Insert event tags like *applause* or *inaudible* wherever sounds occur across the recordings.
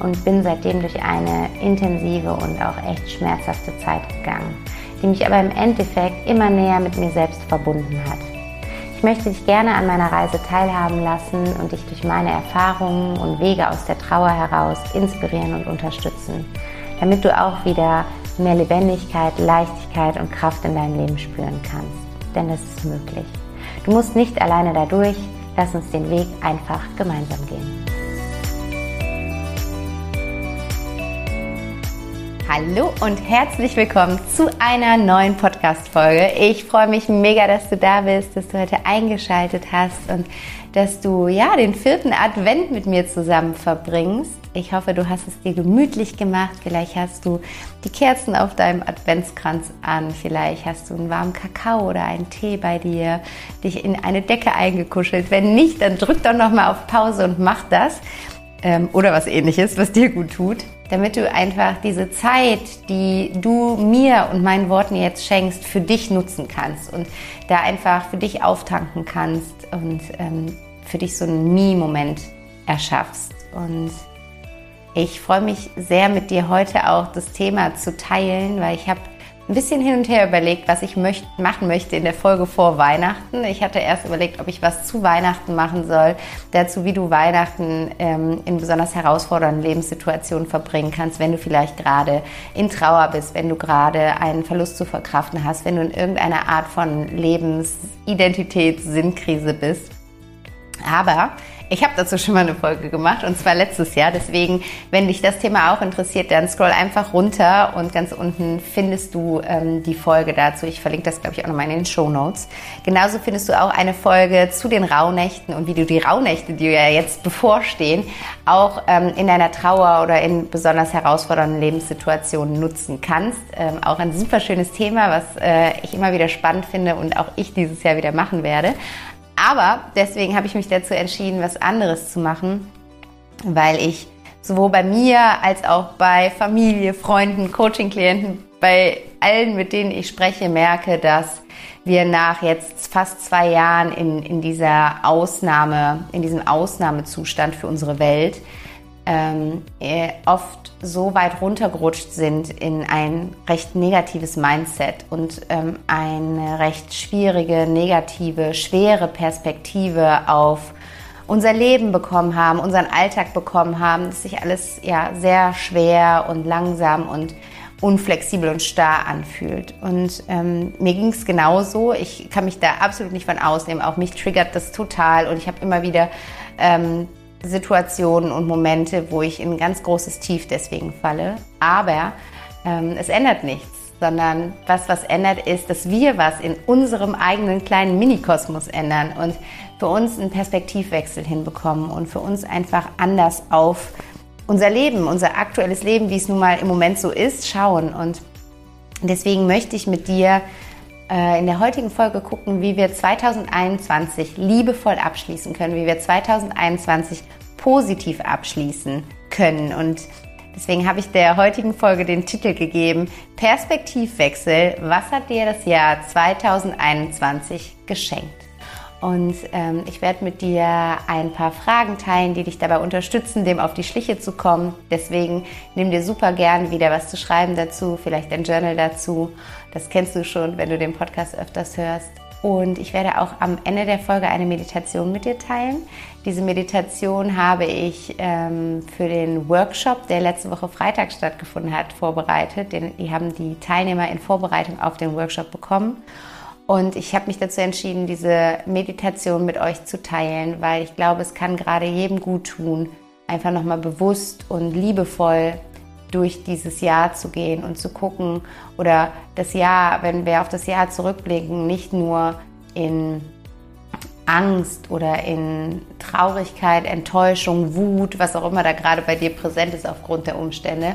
und bin seitdem durch eine intensive und auch echt schmerzhafte Zeit gegangen, die mich aber im Endeffekt immer näher mit mir selbst verbunden hat. Ich möchte dich gerne an meiner Reise teilhaben lassen und dich durch meine Erfahrungen und Wege aus der Trauer heraus inspirieren und unterstützen, damit du auch wieder mehr Lebendigkeit, Leichtigkeit und Kraft in deinem Leben spüren kannst. Denn das ist möglich. Du musst nicht alleine dadurch, lass uns den Weg einfach gemeinsam gehen. Hallo und herzlich willkommen zu einer neuen Podcast-Folge. Ich freue mich mega, dass du da bist, dass du heute eingeschaltet hast und dass du ja den vierten Advent mit mir zusammen verbringst. Ich hoffe, du hast es dir gemütlich gemacht. Vielleicht hast du die Kerzen auf deinem Adventskranz an. Vielleicht hast du einen warmen Kakao oder einen Tee bei dir, dich in eine Decke eingekuschelt. Wenn nicht, dann drück doch noch mal auf Pause und mach das ähm, oder was ähnliches, was dir gut tut, damit du einfach diese Zeit, die du mir und meinen Worten jetzt schenkst, für dich nutzen kannst und da einfach für dich auftanken kannst und ähm, für dich so einen Me-Moment erschaffst. Und ich freue mich sehr, mit dir heute auch das Thema zu teilen, weil ich habe ein bisschen hin und her überlegt, was ich möcht machen möchte in der Folge vor Weihnachten. Ich hatte erst überlegt, ob ich was zu Weihnachten machen soll, dazu, wie du Weihnachten ähm, in besonders herausfordernden Lebenssituationen verbringen kannst, wenn du vielleicht gerade in Trauer bist, wenn du gerade einen Verlust zu verkraften hast, wenn du in irgendeiner Art von Lebensidentität, Sinnkrise bist. Aber ich habe dazu schon mal eine Folge gemacht und zwar letztes Jahr. Deswegen, wenn dich das Thema auch interessiert, dann scroll einfach runter und ganz unten findest du ähm, die Folge dazu. Ich verlinke das, glaube ich, auch nochmal in den Show Notes. Genauso findest du auch eine Folge zu den Rauhnächten und wie du die Rauhnächte, die ja jetzt bevorstehen, auch ähm, in deiner Trauer oder in besonders herausfordernden Lebenssituationen nutzen kannst. Ähm, auch ein super schönes Thema, was äh, ich immer wieder spannend finde und auch ich dieses Jahr wieder machen werde. Aber deswegen habe ich mich dazu entschieden, was anderes zu machen, weil ich sowohl bei mir als auch bei Familie, Freunden, Coaching-Klienten, bei allen, mit denen ich spreche, merke, dass wir nach jetzt fast zwei Jahren in, in dieser Ausnahme, in diesem Ausnahmezustand für unsere Welt ähm, äh, oft so weit runtergerutscht sind in ein recht negatives Mindset und ähm, eine recht schwierige, negative, schwere Perspektive auf unser Leben bekommen haben, unseren Alltag bekommen haben, dass sich alles ja sehr schwer und langsam und unflexibel und starr anfühlt. Und ähm, mir ging es genauso. Ich kann mich da absolut nicht von ausnehmen. Auch mich triggert das total und ich habe immer wieder ähm, Situationen und Momente, wo ich in ein ganz großes Tief deswegen falle. Aber ähm, es ändert nichts, sondern was was ändert ist, dass wir was in unserem eigenen kleinen Minikosmos ändern und für uns einen Perspektivwechsel hinbekommen und für uns einfach anders auf unser Leben, unser aktuelles Leben, wie es nun mal im Moment so ist, schauen. Und deswegen möchte ich mit dir in der heutigen Folge gucken, wie wir 2021 liebevoll abschließen können, wie wir 2021 positiv abschließen können. Und deswegen habe ich der heutigen Folge den Titel gegeben, Perspektivwechsel, was hat dir das Jahr 2021 geschenkt? Und ähm, ich werde mit dir ein paar Fragen teilen, die dich dabei unterstützen, dem auf die Schliche zu kommen. Deswegen nimm dir super gern wieder was zu schreiben dazu, vielleicht ein Journal dazu. Das kennst du schon, wenn du den Podcast öfters hörst. Und ich werde auch am Ende der Folge eine Meditation mit dir teilen. Diese Meditation habe ich ähm, für den Workshop, der letzte Woche Freitag stattgefunden hat, vorbereitet. Den, die haben die Teilnehmer in Vorbereitung auf den Workshop bekommen. Und ich habe mich dazu entschieden, diese Meditation mit euch zu teilen, weil ich glaube, es kann gerade jedem gut tun, einfach nochmal bewusst und liebevoll durch dieses Jahr zu gehen und zu gucken oder das Jahr, wenn wir auf das Jahr zurückblicken, nicht nur in Angst oder in Traurigkeit, Enttäuschung, Wut, was auch immer da gerade bei dir präsent ist aufgrund der Umstände,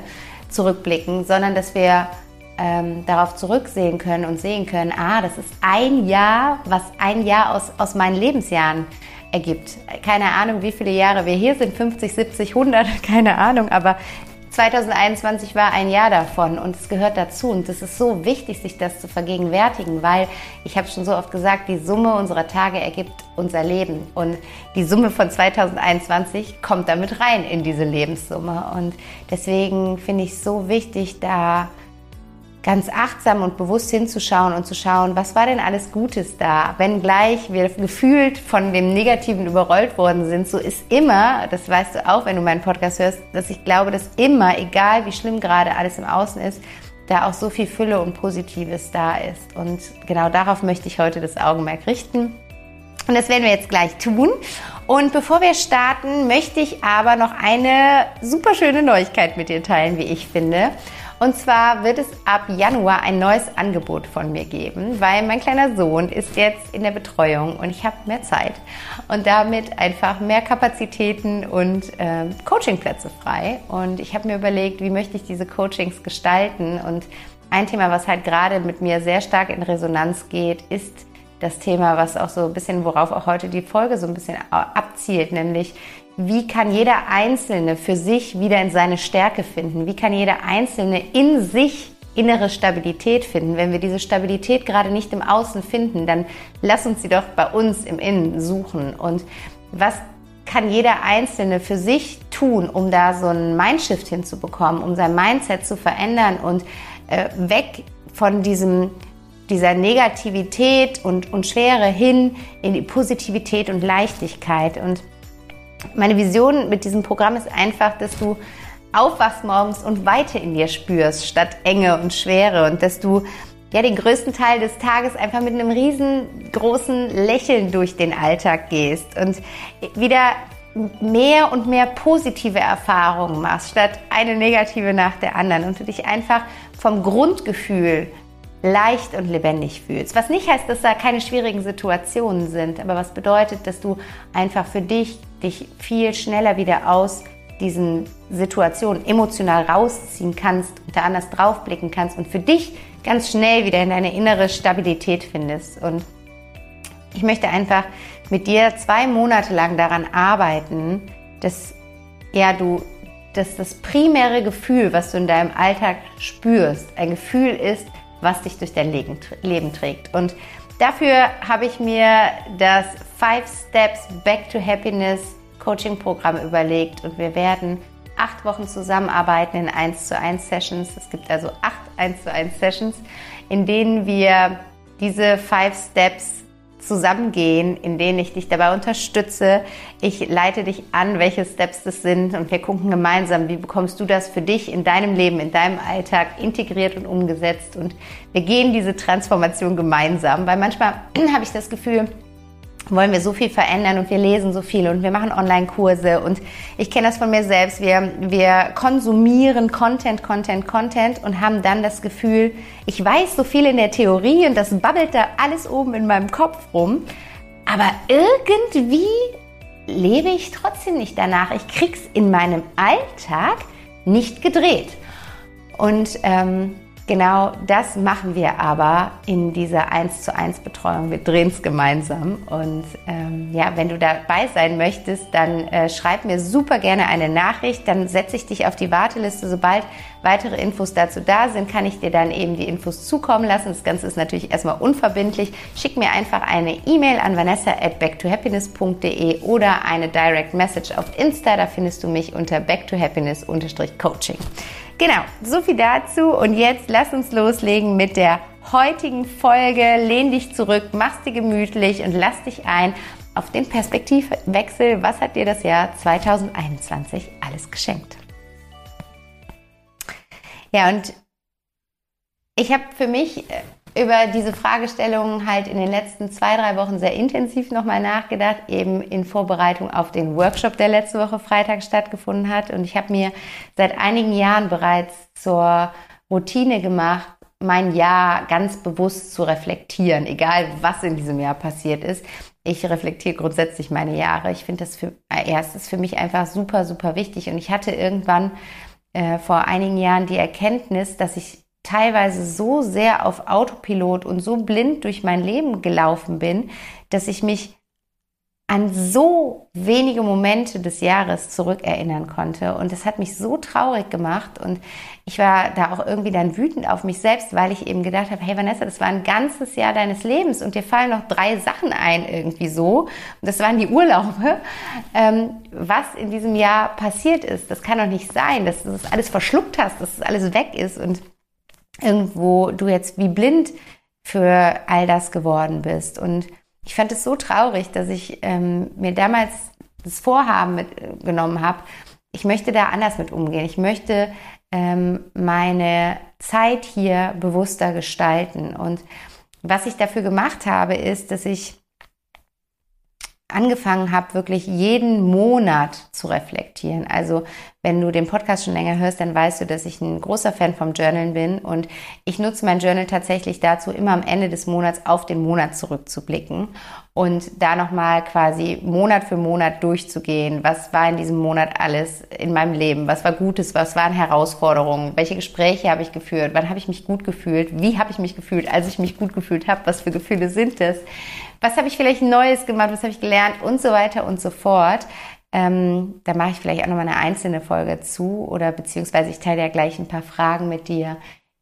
zurückblicken, sondern dass wir ähm, darauf zurücksehen können und sehen können, ah, das ist ein Jahr, was ein Jahr aus, aus meinen Lebensjahren ergibt. Keine Ahnung, wie viele Jahre wir hier sind, 50, 70, 100, keine Ahnung, aber 2021 war ein Jahr davon und es gehört dazu und es ist so wichtig, sich das zu vergegenwärtigen, weil ich habe schon so oft gesagt, die Summe unserer Tage ergibt unser Leben und die Summe von 2021 kommt damit rein in diese Lebenssumme und deswegen finde ich es so wichtig, da ganz achtsam und bewusst hinzuschauen und zu schauen, was war denn alles Gutes da? Wenn gleich wir gefühlt von dem Negativen überrollt worden sind, so ist immer, das weißt du auch, wenn du meinen Podcast hörst, dass ich glaube, dass immer, egal wie schlimm gerade alles im Außen ist, da auch so viel Fülle und Positives da ist. Und genau darauf möchte ich heute das Augenmerk richten. Und das werden wir jetzt gleich tun. Und bevor wir starten, möchte ich aber noch eine super schöne Neuigkeit mit dir teilen, wie ich finde. Und zwar wird es ab Januar ein neues Angebot von mir geben, weil mein kleiner Sohn ist jetzt in der Betreuung und ich habe mehr Zeit und damit einfach mehr Kapazitäten und äh, Coachingplätze frei. Und ich habe mir überlegt, wie möchte ich diese Coachings gestalten. Und ein Thema, was halt gerade mit mir sehr stark in Resonanz geht, ist das Thema, was auch so ein bisschen, worauf auch heute die Folge so ein bisschen abzielt, nämlich wie kann jeder Einzelne für sich wieder in seine Stärke finden? Wie kann jeder Einzelne in sich innere Stabilität finden? Wenn wir diese Stabilität gerade nicht im Außen finden, dann lass uns sie doch bei uns im Innen suchen. Und was kann jeder Einzelne für sich tun, um da so einen Mindshift hinzubekommen, um sein Mindset zu verändern und äh, weg von diesem dieser Negativität und, und Schwere hin in die Positivität und Leichtigkeit. Und meine Vision mit diesem Programm ist einfach, dass du aufwachst morgens und Weite in dir spürst, statt Enge und Schwere und dass du ja den größten Teil des Tages einfach mit einem riesengroßen Lächeln durch den Alltag gehst und wieder mehr und mehr positive Erfahrungen machst, statt eine negative nach der anderen und du dich einfach vom Grundgefühl leicht und lebendig fühlst. Was nicht heißt, dass da keine schwierigen Situationen sind, aber was bedeutet, dass du einfach für dich dich viel schneller wieder aus diesen Situationen emotional rausziehen kannst und da anders draufblicken kannst und für dich ganz schnell wieder in deine innere Stabilität findest. Und ich möchte einfach mit dir zwei Monate lang daran arbeiten, dass ja du dass das primäre Gefühl, was du in deinem Alltag spürst, ein Gefühl ist, was dich durch dein Leben trägt. Und dafür habe ich mir das Five Steps Back to Happiness Coaching Programm überlegt und wir werden acht Wochen zusammenarbeiten in 1 zu 1 Sessions. Es gibt also acht 1 zu 1 Sessions, in denen wir diese Five Steps zusammengehen, in denen ich dich dabei unterstütze. Ich leite dich an, welche Steps das sind und wir gucken gemeinsam, wie bekommst du das für dich in deinem Leben, in deinem Alltag integriert und umgesetzt und wir gehen diese Transformation gemeinsam, weil manchmal *clears throat* habe ich das Gefühl, wollen wir so viel verändern und wir lesen so viel und wir machen Online-Kurse und ich kenne das von mir selbst. Wir, wir konsumieren Content, Content, Content und haben dann das Gefühl, ich weiß so viel in der Theorie und das babbelt da alles oben in meinem Kopf rum, aber irgendwie lebe ich trotzdem nicht danach. Ich krieg's in meinem Alltag nicht gedreht. Und ähm, Genau das machen wir aber in dieser 1 zu 1 Betreuung. Wir drehen es gemeinsam. Und ähm, ja, wenn du dabei sein möchtest, dann äh, schreib mir super gerne eine Nachricht. Dann setze ich dich auf die Warteliste. Sobald weitere Infos dazu da sind, kann ich dir dann eben die Infos zukommen lassen. Das Ganze ist natürlich erstmal unverbindlich. Schick mir einfach eine E-Mail an vanessa at backtohappiness.de oder eine Direct Message auf Insta. Da findest du mich unter backtohappiness-coaching. Genau, so viel dazu. Und jetzt lass uns loslegen mit der heutigen Folge. Lehn dich zurück, mach's dir gemütlich und lass dich ein auf den Perspektivwechsel. Was hat dir das Jahr 2021 alles geschenkt? Ja, und ich habe für mich äh, über diese Fragestellungen halt in den letzten zwei, drei Wochen sehr intensiv nochmal nachgedacht, eben in Vorbereitung auf den Workshop, der letzte Woche Freitag stattgefunden hat. Und ich habe mir seit einigen Jahren bereits zur Routine gemacht, mein Jahr ganz bewusst zu reflektieren, egal was in diesem Jahr passiert ist. Ich reflektiere grundsätzlich meine Jahre. Ich finde das für, erstes für mich einfach super, super wichtig. Und ich hatte irgendwann äh, vor einigen Jahren die Erkenntnis, dass ich teilweise so sehr auf Autopilot und so blind durch mein Leben gelaufen bin, dass ich mich an so wenige Momente des Jahres zurückerinnern konnte. Und das hat mich so traurig gemacht. Und ich war da auch irgendwie dann wütend auf mich selbst, weil ich eben gedacht habe, hey Vanessa, das war ein ganzes Jahr deines Lebens und dir fallen noch drei Sachen ein irgendwie so. Und das waren die Urlaube. Ähm, was in diesem Jahr passiert ist, das kann doch nicht sein, dass du das alles verschluckt hast, dass das alles weg ist und irgendwo du jetzt wie blind für all das geworden bist. Und ich fand es so traurig, dass ich ähm, mir damals das Vorhaben mitgenommen habe, ich möchte da anders mit umgehen. Ich möchte ähm, meine Zeit hier bewusster gestalten. Und was ich dafür gemacht habe, ist, dass ich angefangen habe, wirklich jeden Monat zu reflektieren. Also wenn du den Podcast schon länger hörst, dann weißt du, dass ich ein großer Fan vom Journalen bin und ich nutze mein Journal tatsächlich dazu, immer am Ende des Monats auf den Monat zurückzublicken und da nochmal quasi Monat für Monat durchzugehen. Was war in diesem Monat alles in meinem Leben? Was war Gutes? Was waren Herausforderungen? Welche Gespräche habe ich geführt? Wann habe ich mich gut gefühlt? Wie habe ich mich gefühlt, als ich mich gut gefühlt habe? Was für Gefühle sind das? Was habe ich vielleicht Neues gemacht, was habe ich gelernt und so weiter und so fort. Ähm, da mache ich vielleicht auch nochmal eine einzelne Folge zu oder beziehungsweise ich teile ja gleich ein paar Fragen mit dir,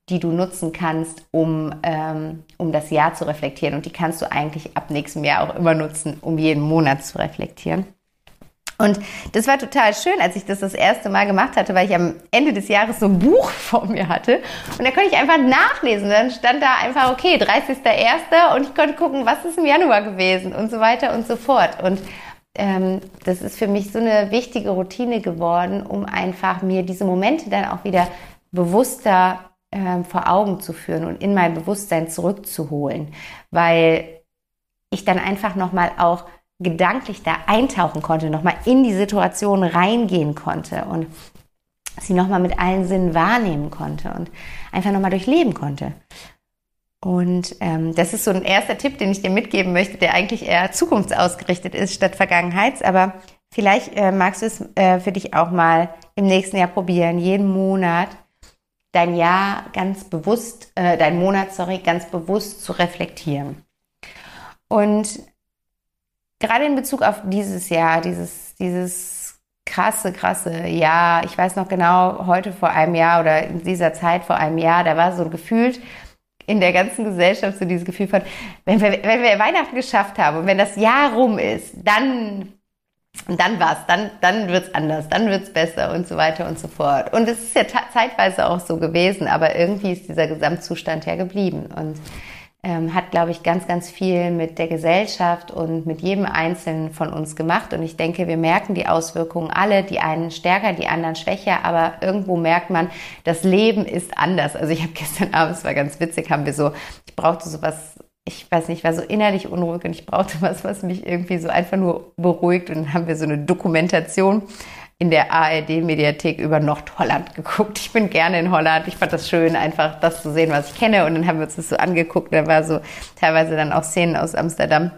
die du nutzen kannst, um, ähm, um das Jahr zu reflektieren. Und die kannst du eigentlich ab nächstem Jahr auch immer nutzen, um jeden Monat zu reflektieren. Und das war total schön, als ich das das erste Mal gemacht hatte, weil ich am Ende des Jahres so ein Buch *laughs* vor mir hatte. Und da konnte ich einfach nachlesen. Dann stand da einfach, okay, 30.01. und ich konnte gucken, was ist im Januar gewesen und so weiter und so fort. Und ähm, das ist für mich so eine wichtige Routine geworden, um einfach mir diese Momente dann auch wieder bewusster ähm, vor Augen zu führen und in mein Bewusstsein zurückzuholen. Weil ich dann einfach nochmal auch gedanklich da eintauchen konnte, nochmal in die Situation reingehen konnte und sie nochmal mit allen Sinnen wahrnehmen konnte und einfach nochmal durchleben konnte. Und ähm, das ist so ein erster Tipp, den ich dir mitgeben möchte, der eigentlich eher zukunftsausgerichtet ist statt Vergangenheits. Aber vielleicht äh, magst du es äh, für dich auch mal im nächsten Jahr probieren, jeden Monat dein Jahr ganz bewusst, äh, dein Monat, sorry, ganz bewusst zu reflektieren. Und gerade in Bezug auf dieses Jahr, dieses, dieses krasse, krasse Jahr, ich weiß noch genau, heute vor einem Jahr oder in dieser Zeit vor einem Jahr, da war so gefühlt in der ganzen Gesellschaft so dieses Gefühl von, wenn wir, wenn wir Weihnachten geschafft haben und wenn das Jahr rum ist, dann dann war's, dann, dann wird's anders, dann wird's besser und so weiter und so fort. Und es ist ja zeitweise auch so gewesen, aber irgendwie ist dieser Gesamtzustand ja geblieben. Und ähm, hat, glaube ich, ganz, ganz viel mit der Gesellschaft und mit jedem Einzelnen von uns gemacht. Und ich denke, wir merken die Auswirkungen alle, die einen stärker, die anderen schwächer, aber irgendwo merkt man, das Leben ist anders. Also ich habe *laughs* gestern Abend, es war ganz witzig, haben wir so, ich brauchte sowas ich weiß nicht, war so innerlich unruhig und ich brauchte was, was mich irgendwie so einfach nur beruhigt. Und dann haben wir so eine Dokumentation in der ARD-Mediathek über Nordholland geguckt. Ich bin gerne in Holland. Ich fand das schön, einfach das zu sehen, was ich kenne. Und dann haben wir uns das so angeguckt. Da war so teilweise dann auch Szenen aus Amsterdam.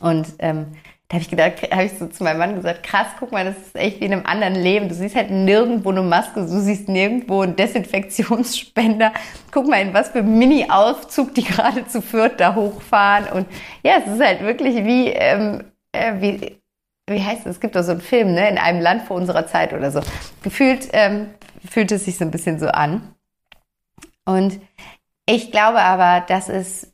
Und ähm, da habe ich gedacht, habe ich so zu meinem Mann gesagt, krass, guck mal, das ist echt wie in einem anderen Leben. Du siehst halt nirgendwo eine Maske, du siehst nirgendwo einen Desinfektionsspender. Guck mal, in was für Mini-Aufzug die gerade zu Fürth da hochfahren. Und ja, es ist halt wirklich wie, ähm, äh, wie wie heißt es? Es gibt doch so einen Film, ne? In einem Land vor unserer Zeit oder so. Gefühlt ähm, fühlt es sich so ein bisschen so an. Und ich glaube aber, dass es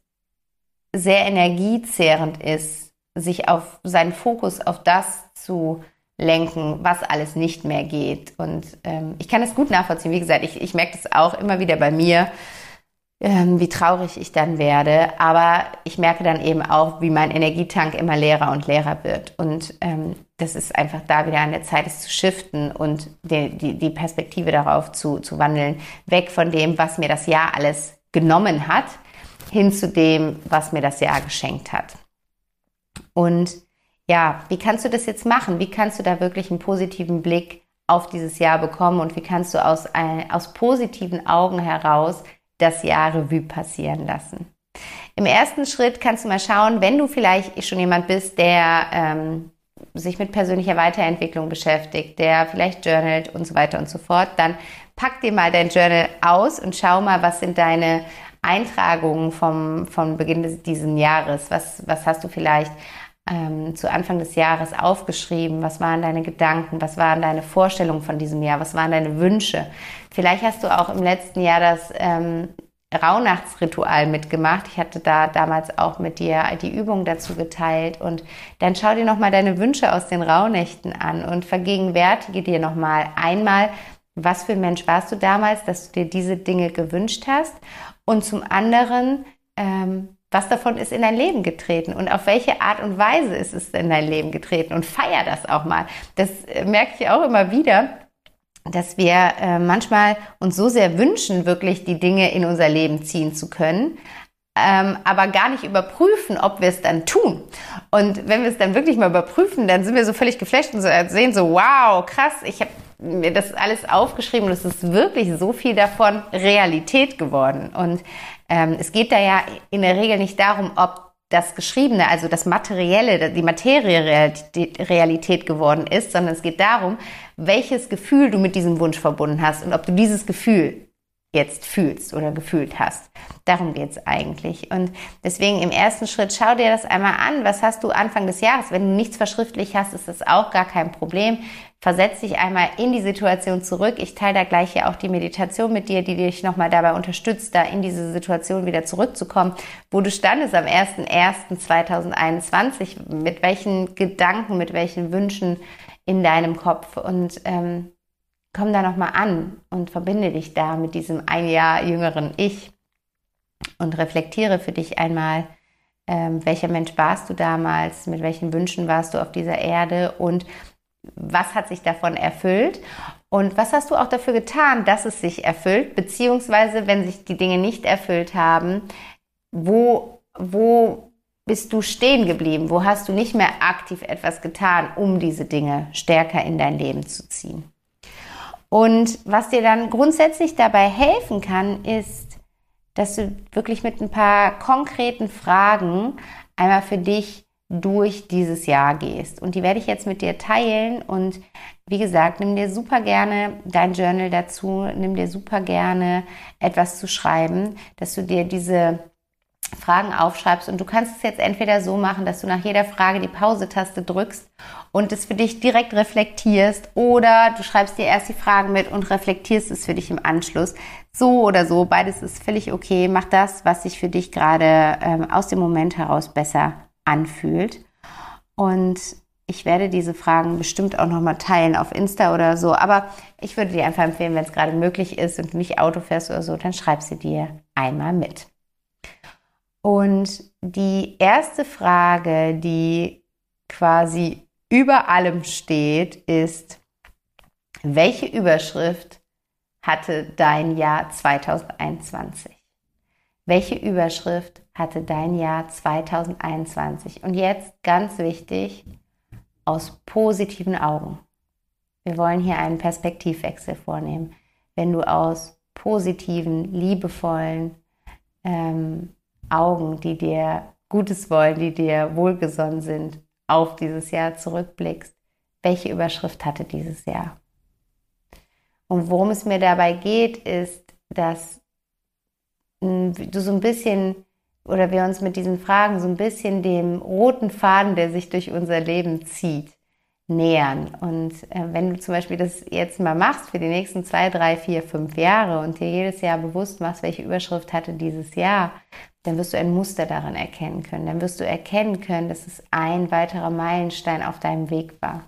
sehr energiezehrend ist, sich auf seinen Fokus auf das zu lenken, was alles nicht mehr geht. Und ähm, ich kann das gut nachvollziehen. Wie gesagt, ich, ich merke das auch immer wieder bei mir ähm, wie traurig ich dann werde. Aber ich merke dann eben auch, wie mein Energietank immer leerer und leerer wird. Und ähm, das ist einfach da wieder an der Zeit, es zu shiften und die, die, die Perspektive darauf zu, zu wandeln. Weg von dem, was mir das Jahr alles genommen hat, hin zu dem, was mir das Jahr geschenkt hat. Und ja, wie kannst du das jetzt machen? Wie kannst du da wirklich einen positiven Blick auf dieses Jahr bekommen und wie kannst du aus, aus positiven Augen heraus das Jahr Revue passieren lassen. Im ersten Schritt kannst du mal schauen, wenn du vielleicht schon jemand bist, der ähm, sich mit persönlicher Weiterentwicklung beschäftigt, der vielleicht journalt und so weiter und so fort, dann pack dir mal dein Journal aus und schau mal, was sind deine Eintragungen vom, vom Beginn des, diesen Jahres? Was, was hast du vielleicht ähm, zu Anfang des Jahres aufgeschrieben? Was waren deine Gedanken? Was waren deine Vorstellungen von diesem Jahr? Was waren deine Wünsche? Vielleicht hast du auch im letzten Jahr das ähm, Rauhnachtsritual mitgemacht. Ich hatte da damals auch mit dir die Übung dazu geteilt und dann schau dir nochmal deine Wünsche aus den Rauhnächten an und vergegenwärtige dir nochmal einmal, was für ein Mensch warst du damals, dass du dir diese Dinge gewünscht hast und zum anderen, ähm, was davon ist in dein Leben getreten und auf welche Art und Weise ist es in dein Leben getreten und feier das auch mal. Das äh, merke ich auch immer wieder, dass wir äh, manchmal uns so sehr wünschen, wirklich die Dinge in unser Leben ziehen zu können, ähm, aber gar nicht überprüfen, ob wir es dann tun. Und wenn wir es dann wirklich mal überprüfen, dann sind wir so völlig geflasht und so, sehen so, wow, krass, ich habe mir das alles aufgeschrieben und es ist wirklich so viel davon Realität geworden. Und ähm, es geht da ja in der Regel nicht darum, ob das Geschriebene, also das Materielle, die Materie Realität geworden ist, sondern es geht darum, welches Gefühl du mit diesem Wunsch verbunden hast und ob du dieses Gefühl jetzt fühlst oder gefühlt hast. Darum geht's eigentlich. Und deswegen im ersten Schritt schau dir das einmal an. Was hast du Anfang des Jahres? Wenn du nichts verschriftlich hast, ist das auch gar kein Problem. Versetz dich einmal in die Situation zurück. Ich teile da gleich ja auch die Meditation mit dir, die dich nochmal dabei unterstützt, da in diese Situation wieder zurückzukommen, wo du standest am 01.01.2021, mit welchen Gedanken, mit welchen Wünschen in deinem Kopf. Und ähm, komm da nochmal an und verbinde dich da mit diesem ein Jahr jüngeren Ich und reflektiere für dich einmal, ähm, welcher Mensch warst du damals, mit welchen Wünschen warst du auf dieser Erde und was hat sich davon erfüllt? Und was hast du auch dafür getan, dass es sich erfüllt, beziehungsweise wenn sich die Dinge nicht erfüllt haben, wo, wo bist du stehen geblieben, wo hast du nicht mehr aktiv etwas getan, um diese Dinge stärker in dein Leben zu ziehen. Und was dir dann grundsätzlich dabei helfen kann, ist, dass du wirklich mit ein paar konkreten Fragen einmal für dich durch dieses Jahr gehst. Und die werde ich jetzt mit dir teilen. Und wie gesagt, nimm dir super gerne dein Journal dazu, nimm dir super gerne etwas zu schreiben, dass du dir diese Fragen aufschreibst und du kannst es jetzt entweder so machen, dass du nach jeder Frage die Pause-Taste drückst und es für dich direkt reflektierst oder du schreibst dir erst die Fragen mit und reflektierst es für dich im Anschluss. So oder so, beides ist völlig okay. Mach das, was sich für dich gerade ähm, aus dem Moment heraus besser anfühlt. Und ich werde diese Fragen bestimmt auch nochmal teilen auf Insta oder so. Aber ich würde dir einfach empfehlen, wenn es gerade möglich ist und nicht Auto fährst oder so, dann schreib sie dir einmal mit. Und die erste Frage, die quasi über allem steht, ist, welche Überschrift hatte dein Jahr 2021? Welche Überschrift hatte dein Jahr 2021? Und jetzt ganz wichtig, aus positiven Augen. Wir wollen hier einen Perspektivwechsel vornehmen. Wenn du aus positiven, liebevollen, ähm, Augen, die dir Gutes wollen, die dir wohlgesonnen sind, auf dieses Jahr zurückblickst, welche Überschrift hatte dieses Jahr? Und worum es mir dabei geht, ist, dass du so ein bisschen oder wir uns mit diesen Fragen so ein bisschen dem roten Faden, der sich durch unser Leben zieht, nähern. Und äh, wenn du zum Beispiel das jetzt mal machst für die nächsten zwei, drei, vier, fünf Jahre und dir jedes Jahr bewusst machst, welche Überschrift hatte dieses Jahr, dann wirst du ein Muster daran erkennen können. Dann wirst du erkennen können, dass es ein weiterer Meilenstein auf deinem Weg war.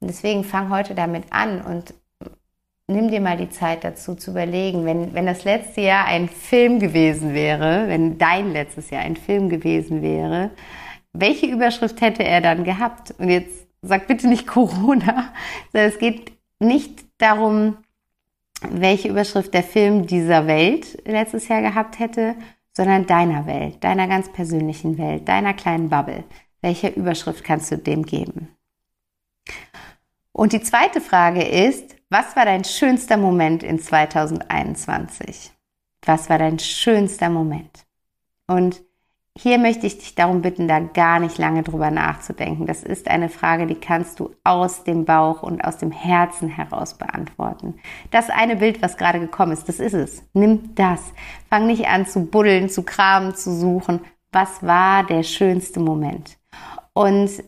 Und deswegen fang heute damit an und nimm dir mal die Zeit dazu zu überlegen, wenn, wenn das letzte Jahr ein Film gewesen wäre, wenn dein letztes Jahr ein Film gewesen wäre, welche Überschrift hätte er dann gehabt? Und jetzt sag bitte nicht Corona, *laughs* sondern es geht nicht darum, welche Überschrift der Film dieser Welt letztes Jahr gehabt hätte, sondern deiner Welt, deiner ganz persönlichen Welt, deiner kleinen Bubble. Welche Überschrift kannst du dem geben? Und die zweite Frage ist, was war dein schönster Moment in 2021? Was war dein schönster Moment? Und hier möchte ich dich darum bitten, da gar nicht lange drüber nachzudenken. Das ist eine Frage, die kannst du aus dem Bauch und aus dem Herzen heraus beantworten. Das eine Bild, was gerade gekommen ist, das ist es. Nimm das. Fang nicht an zu buddeln, zu kramen, zu suchen. Was war der schönste Moment? Und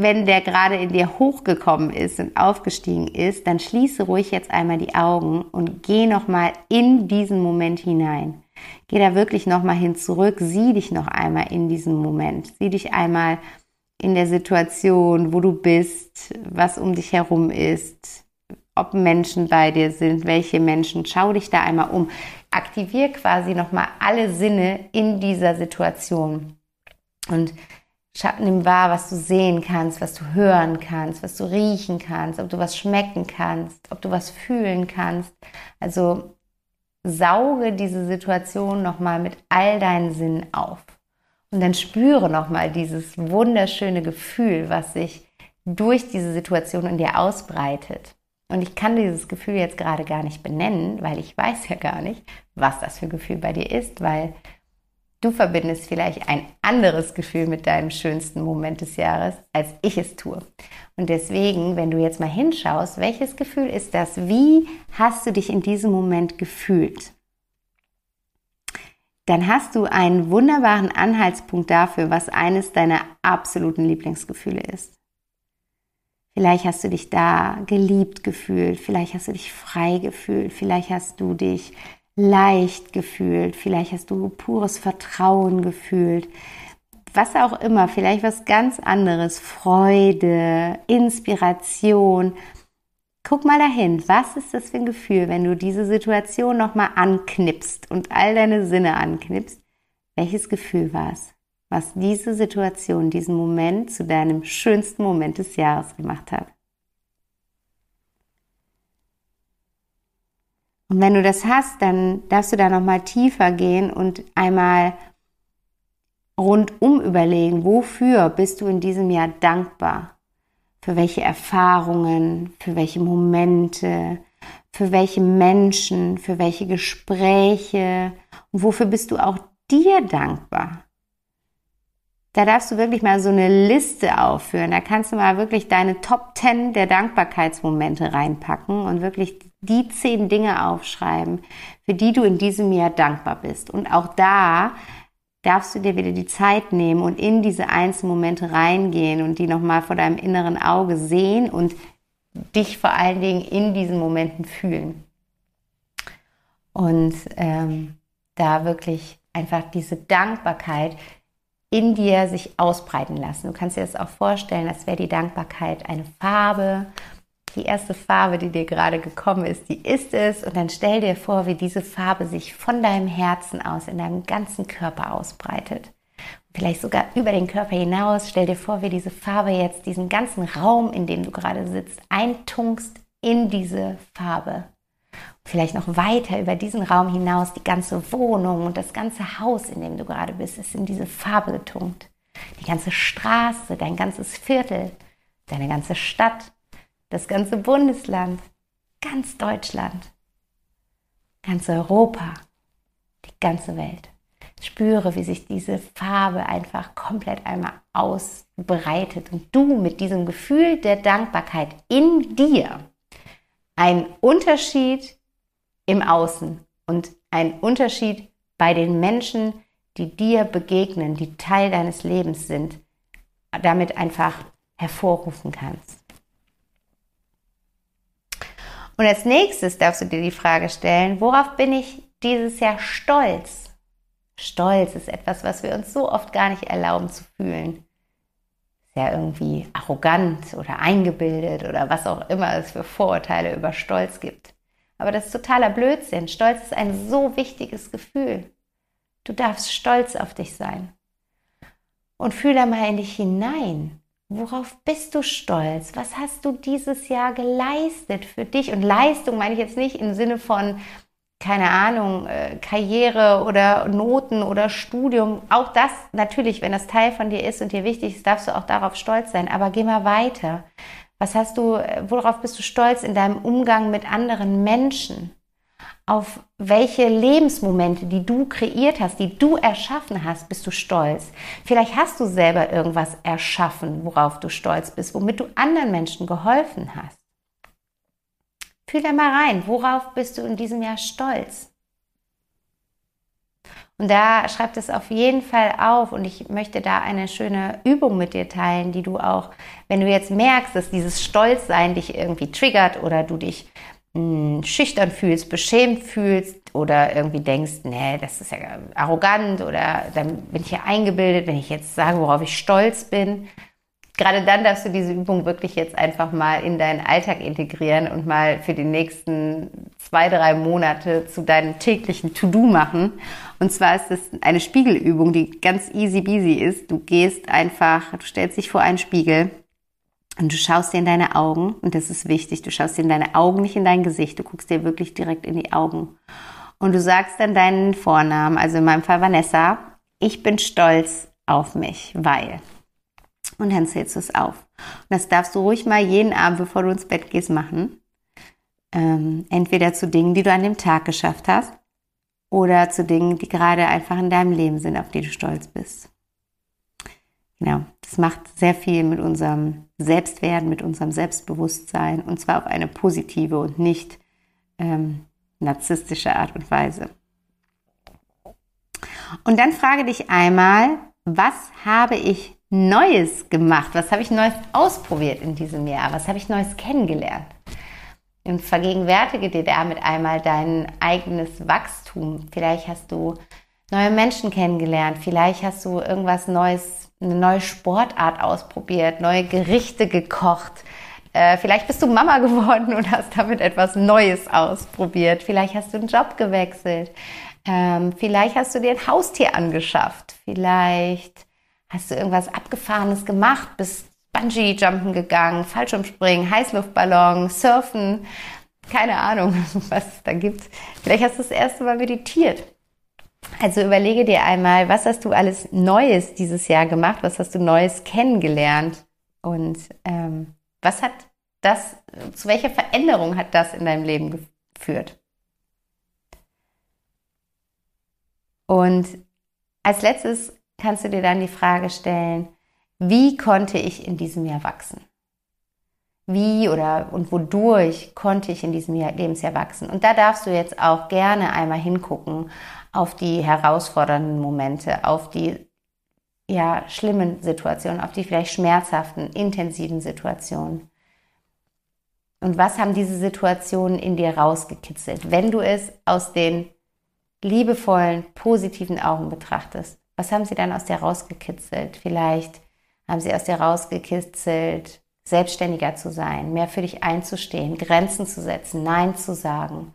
wenn der gerade in dir hochgekommen ist und aufgestiegen ist, dann schließe ruhig jetzt einmal die Augen und geh nochmal in diesen Moment hinein. Geh da wirklich nochmal hin zurück, sieh dich noch einmal in diesem Moment, sieh dich einmal in der Situation, wo du bist, was um dich herum ist, ob Menschen bei dir sind, welche Menschen. Schau dich da einmal um. Aktivier quasi nochmal alle Sinne in dieser Situation. Und nimm wahr, was du sehen kannst, was du hören kannst, was du riechen kannst, ob du was schmecken kannst, ob du was fühlen kannst. Also sauge diese Situation nochmal mit all deinen Sinnen auf. Und dann spüre nochmal dieses wunderschöne Gefühl, was sich durch diese Situation in dir ausbreitet. Und ich kann dieses Gefühl jetzt gerade gar nicht benennen, weil ich weiß ja gar nicht, was das für Gefühl bei dir ist, weil du verbindest vielleicht ein anderes Gefühl mit deinem schönsten Moment des Jahres, als ich es tue. Und deswegen, wenn du jetzt mal hinschaust, welches Gefühl ist das? Wie hast du dich in diesem Moment gefühlt? Dann hast du einen wunderbaren Anhaltspunkt dafür, was eines deiner absoluten Lieblingsgefühle ist. Vielleicht hast du dich da geliebt gefühlt, vielleicht hast du dich frei gefühlt, vielleicht hast du dich leicht gefühlt, vielleicht hast du pures Vertrauen gefühlt, was auch immer, vielleicht was ganz anderes, Freude, Inspiration. Guck mal dahin, was ist das für ein Gefühl, wenn du diese Situation nochmal anknipst und all deine Sinne anknipst? Welches Gefühl war es, was diese Situation, diesen Moment zu deinem schönsten Moment des Jahres gemacht hat? Und wenn du das hast, dann darfst du da nochmal tiefer gehen und einmal rundum überlegen, wofür bist du in diesem Jahr dankbar? Für welche Erfahrungen, für welche Momente, für welche Menschen, für welche Gespräche und wofür bist du auch dir dankbar? Da darfst du wirklich mal so eine Liste aufführen. Da kannst du mal wirklich deine Top 10 der Dankbarkeitsmomente reinpacken und wirklich die zehn Dinge aufschreiben, für die du in diesem Jahr dankbar bist. Und auch da darfst du dir wieder die Zeit nehmen und in diese einzelnen Momente reingehen und die nochmal vor deinem inneren Auge sehen und dich vor allen Dingen in diesen Momenten fühlen. Und ähm, da wirklich einfach diese Dankbarkeit in dir sich ausbreiten lassen. Du kannst dir das auch vorstellen, als wäre die Dankbarkeit eine Farbe die erste Farbe, die dir gerade gekommen ist, die ist es. Und dann stell dir vor, wie diese Farbe sich von deinem Herzen aus in deinem ganzen Körper ausbreitet. Vielleicht sogar über den Körper hinaus. Stell dir vor, wie diese Farbe jetzt diesen ganzen Raum, in dem du gerade sitzt, eintunkst in diese Farbe. Vielleicht noch weiter über diesen Raum hinaus, die ganze Wohnung und das ganze Haus, in dem du gerade bist, ist in diese Farbe getunkt. Die ganze Straße, dein ganzes Viertel, deine ganze Stadt, das ganze Bundesland, ganz Deutschland, ganz Europa, die ganze Welt. Spüre, wie sich diese Farbe einfach komplett einmal ausbreitet und du mit diesem Gefühl der Dankbarkeit in dir einen Unterschied im Außen und einen Unterschied bei den Menschen, die dir begegnen, die Teil deines Lebens sind, damit einfach hervorrufen kannst. Und als nächstes darfst du dir die Frage stellen, worauf bin ich dieses Jahr stolz? Stolz ist etwas, was wir uns so oft gar nicht erlauben zu fühlen. Ist ja irgendwie arrogant oder eingebildet oder was auch immer es für Vorurteile über Stolz gibt. Aber das ist totaler Blödsinn. Stolz ist ein so wichtiges Gefühl. Du darfst stolz auf dich sein. Und fühle mal in dich hinein. Worauf bist du stolz? Was hast du dieses Jahr geleistet für dich? Und Leistung meine ich jetzt nicht im Sinne von, keine Ahnung, äh, Karriere oder Noten oder Studium. Auch das natürlich, wenn das Teil von dir ist und dir wichtig ist, darfst du auch darauf stolz sein. Aber geh mal weiter. Was hast du, äh, worauf bist du stolz in deinem Umgang mit anderen Menschen? Auf welche Lebensmomente, die du kreiert hast, die du erschaffen hast, bist du stolz. Vielleicht hast du selber irgendwas erschaffen, worauf du stolz bist, womit du anderen Menschen geholfen hast. Fühl da mal rein, worauf bist du in diesem Jahr stolz? Und da schreib es auf jeden Fall auf und ich möchte da eine schöne Übung mit dir teilen, die du auch, wenn du jetzt merkst, dass dieses Stolzsein dich irgendwie triggert oder du dich mh, schüchtern fühlst, beschämt fühlst oder irgendwie denkst, nee, das ist ja arrogant oder dann bin ich ja eingebildet, wenn ich jetzt sage, worauf ich stolz bin. Gerade dann darfst du diese Übung wirklich jetzt einfach mal in deinen Alltag integrieren und mal für die nächsten zwei, drei Monate zu deinem täglichen To-Do machen. Und zwar ist es eine Spiegelübung, die ganz easy beasy ist. Du gehst einfach, du stellst dich vor einen Spiegel und du schaust dir in deine Augen, und das ist wichtig, du schaust dir in deine Augen, nicht in dein Gesicht, du guckst dir wirklich direkt in die Augen. Und du sagst dann deinen Vornamen, also in meinem Fall Vanessa, ich bin stolz auf mich, weil. Und dann zählst du es auf. Und das darfst du ruhig mal jeden Abend, bevor du ins Bett gehst, machen. Ähm, entweder zu Dingen, die du an dem Tag geschafft hast, oder zu Dingen, die gerade einfach in deinem Leben sind, auf die du stolz bist. Genau, das macht sehr viel mit unserem Selbstwerden, mit unserem Selbstbewusstsein und zwar auf eine positive und nicht ähm, narzisstische Art und Weise. Und dann frage dich einmal, was habe ich Neues gemacht? Was habe ich Neues ausprobiert in diesem Jahr? Was habe ich Neues kennengelernt? Und vergegenwärtige dir damit einmal dein eigenes Wachstum. Vielleicht hast du neue Menschen kennengelernt. Vielleicht hast du irgendwas Neues eine neue Sportart ausprobiert, neue Gerichte gekocht. Äh, vielleicht bist du Mama *laughs* geworden und hast damit etwas Neues ausprobiert. Vielleicht hast du einen Job gewechselt. Ähm, vielleicht hast du dir ein Haustier angeschafft. Vielleicht hast du irgendwas Abgefahrenes gemacht, bist Bungee-Jumpen gegangen, Fallschirmspringen, Heißluftballon, Surfen. Keine Ahnung, *laughs* was es da gibt. Vielleicht hast du das erste Mal meditiert. Also überlege dir einmal, was hast du alles Neues dieses Jahr gemacht, was hast du Neues kennengelernt und ähm, was hat das, zu welcher Veränderung hat das in deinem Leben geführt? Und als letztes kannst du dir dann die Frage stellen, wie konnte ich in diesem Jahr wachsen? Wie oder und wodurch konnte ich in diesem Jahr, Lebensjahr wachsen? Und da darfst du jetzt auch gerne einmal hingucken auf die herausfordernden Momente, auf die ja, schlimmen Situationen, auf die vielleicht schmerzhaften, intensiven Situationen. Und was haben diese Situationen in dir rausgekitzelt? Wenn du es aus den liebevollen, positiven Augen betrachtest, was haben sie dann aus dir rausgekitzelt? Vielleicht haben sie aus dir rausgekitzelt, selbstständiger zu sein, mehr für dich einzustehen, Grenzen zu setzen, Nein zu sagen,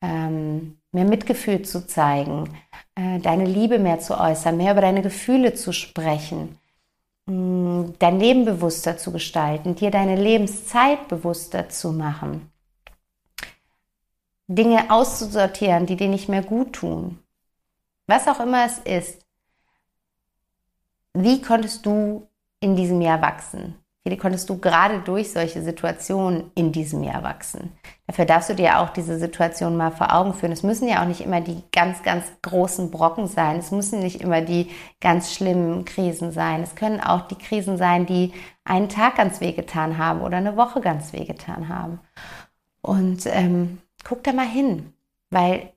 ähm, mehr Mitgefühl zu zeigen, äh, deine Liebe mehr zu äußern, mehr über deine Gefühle zu sprechen, mm, dein Leben bewusster zu gestalten, dir deine Lebenszeit bewusster zu machen, Dinge auszusortieren, die dir nicht mehr gut tun. Was auch immer es ist, wie konntest du in diesem Jahr wachsen? Wie konntest du gerade durch solche Situationen in diesem Jahr wachsen? Dafür darfst du dir auch diese Situation mal vor Augen führen. Es müssen ja auch nicht immer die ganz, ganz großen Brocken sein. Es müssen nicht immer die ganz schlimmen Krisen sein. Es können auch die Krisen sein, die einen Tag ganz wehgetan haben oder eine Woche ganz wehgetan haben. Und ähm, guck da mal hin, weil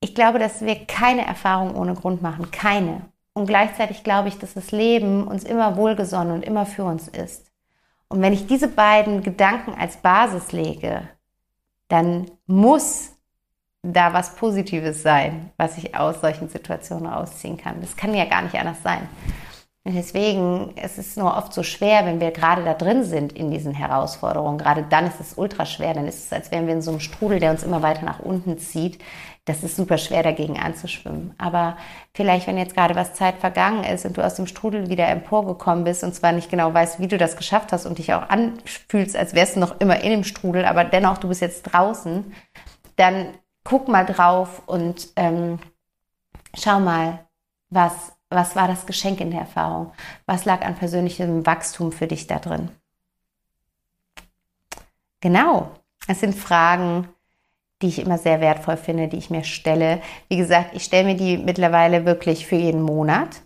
ich glaube, dass wir keine Erfahrung ohne Grund machen. Keine. Und gleichzeitig glaube ich, dass das Leben uns immer wohlgesonnen und immer für uns ist. Und wenn ich diese beiden Gedanken als Basis lege, dann muss da was Positives sein, was ich aus solchen Situationen rausziehen kann. Das kann ja gar nicht anders sein. Und deswegen es ist es nur oft so schwer, wenn wir gerade da drin sind in diesen Herausforderungen. Gerade dann ist es ultra schwer. Dann ist es, als wären wir in so einem Strudel, der uns immer weiter nach unten zieht, das ist super schwer dagegen anzuschwimmen. Aber vielleicht, wenn jetzt gerade was Zeit vergangen ist und du aus dem Strudel wieder emporgekommen bist und zwar nicht genau weißt, wie du das geschafft hast und dich auch anfühlst, als wärst du noch immer in dem Strudel, aber dennoch du bist jetzt draußen, dann guck mal drauf und ähm, schau mal, was, was war das Geschenk in der Erfahrung? Was lag an persönlichem Wachstum für dich da drin? Genau, es sind Fragen, die ich immer sehr wertvoll finde, die ich mir stelle. Wie gesagt, ich stelle mir die mittlerweile wirklich für jeden Monat.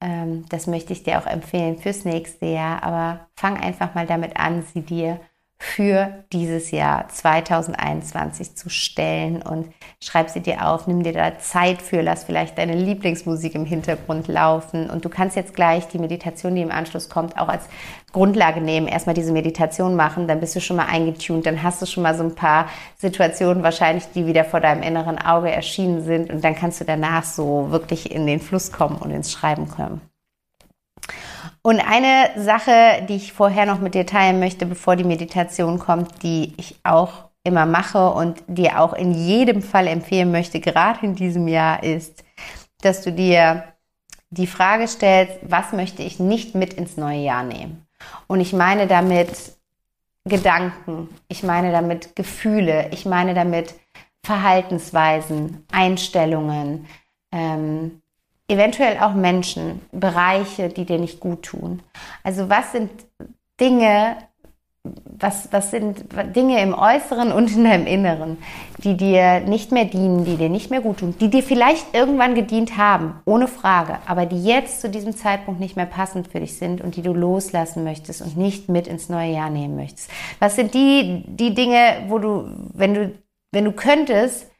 Ähm, das möchte ich dir auch empfehlen fürs nächste Jahr. Aber fang einfach mal damit an, sie dir für dieses Jahr 2021 zu stellen. Und schreib sie dir auf, nimm dir da Zeit für, lass vielleicht deine Lieblingsmusik im Hintergrund laufen. Und du kannst jetzt gleich die Meditation, die im Anschluss kommt, auch als Grundlage nehmen, erstmal diese Meditation machen, dann bist du schon mal eingetunt, dann hast du schon mal so ein paar Situationen wahrscheinlich, die wieder vor deinem inneren Auge erschienen sind. Und dann kannst du danach so wirklich in den Fluss kommen und ins Schreiben kommen. Und eine Sache, die ich vorher noch mit dir teilen möchte, bevor die Meditation kommt, die ich auch immer mache und dir auch in jedem Fall empfehlen möchte, gerade in diesem Jahr, ist, dass du dir die Frage stellst, was möchte ich nicht mit ins neue Jahr nehmen? Und ich meine damit Gedanken, ich meine damit Gefühle, ich meine damit Verhaltensweisen, Einstellungen, ähm, eventuell auch Menschen, Bereiche, die dir nicht gut tun. Also was sind Dinge, was, was sind Dinge im Äußeren und in deinem Inneren, die dir nicht mehr dienen, die dir nicht mehr gut tun, die dir vielleicht irgendwann gedient haben, ohne Frage, aber die jetzt zu diesem Zeitpunkt nicht mehr passend für dich sind und die du loslassen möchtest und nicht mit ins neue Jahr nehmen möchtest? Was sind die, die Dinge, wo du, wenn du, wenn du könntest,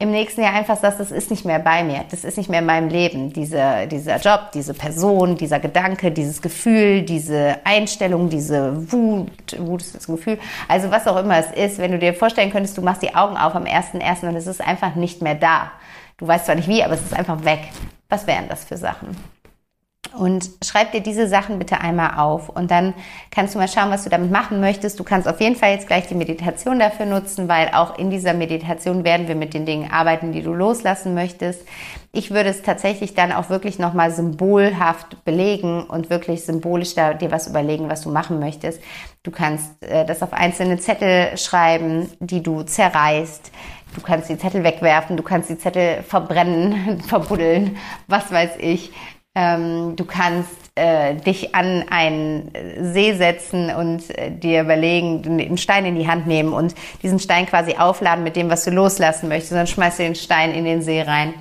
im nächsten Jahr einfach sagst, das ist nicht mehr bei mir, das ist nicht mehr in meinem Leben, diese, dieser Job, diese Person, dieser Gedanke, dieses Gefühl, diese Einstellung, diese Wut, Wut ist das Gefühl, also was auch immer es ist, wenn du dir vorstellen könntest, du machst die Augen auf am 1.1. und es ist einfach nicht mehr da. Du weißt zwar nicht wie, aber es ist einfach weg. Was wären das für Sachen? Und schreib dir diese Sachen bitte einmal auf und dann kannst du mal schauen, was du damit machen möchtest. Du kannst auf jeden Fall jetzt gleich die Meditation dafür nutzen, weil auch in dieser Meditation werden wir mit den Dingen arbeiten, die du loslassen möchtest. Ich würde es tatsächlich dann auch wirklich nochmal symbolhaft belegen und wirklich symbolisch da dir was überlegen, was du machen möchtest. Du kannst äh, das auf einzelne Zettel schreiben, die du zerreißt. Du kannst die Zettel wegwerfen, du kannst die Zettel verbrennen, *laughs* verbuddeln, was weiß ich. Ähm, du kannst äh, dich an einen See setzen und äh, dir überlegen, einen Stein in die Hand nehmen und diesen Stein quasi aufladen mit dem, was du loslassen möchtest. dann schmeißt du den Stein in den See rein.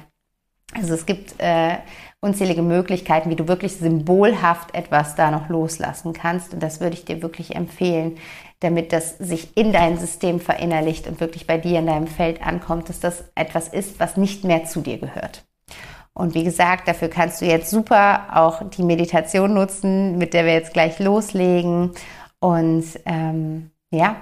Also es gibt äh, unzählige Möglichkeiten, wie du wirklich symbolhaft etwas da noch loslassen kannst. Und das würde ich dir wirklich empfehlen, damit das sich in dein System verinnerlicht und wirklich bei dir in deinem Feld ankommt, dass das etwas ist, was nicht mehr zu dir gehört. Und wie gesagt, dafür kannst du jetzt super auch die Meditation nutzen, mit der wir jetzt gleich loslegen. Und ähm, ja,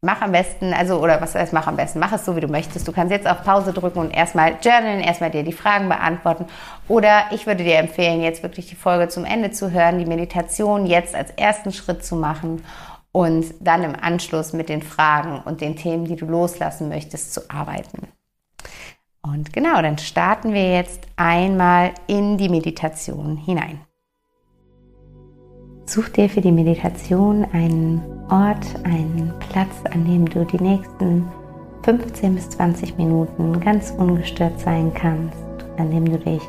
mach am besten, also, oder was heißt, mach am besten, mach es so, wie du möchtest. Du kannst jetzt auf Pause drücken und erstmal journalen, erstmal dir die Fragen beantworten. Oder ich würde dir empfehlen, jetzt wirklich die Folge zum Ende zu hören, die Meditation jetzt als ersten Schritt zu machen und dann im Anschluss mit den Fragen und den Themen, die du loslassen möchtest, zu arbeiten. Und genau, dann starten wir jetzt einmal in die Meditation hinein. Such dir für die Meditation einen Ort, einen Platz, an dem du die nächsten 15 bis 20 Minuten ganz ungestört sein kannst, an dem du dich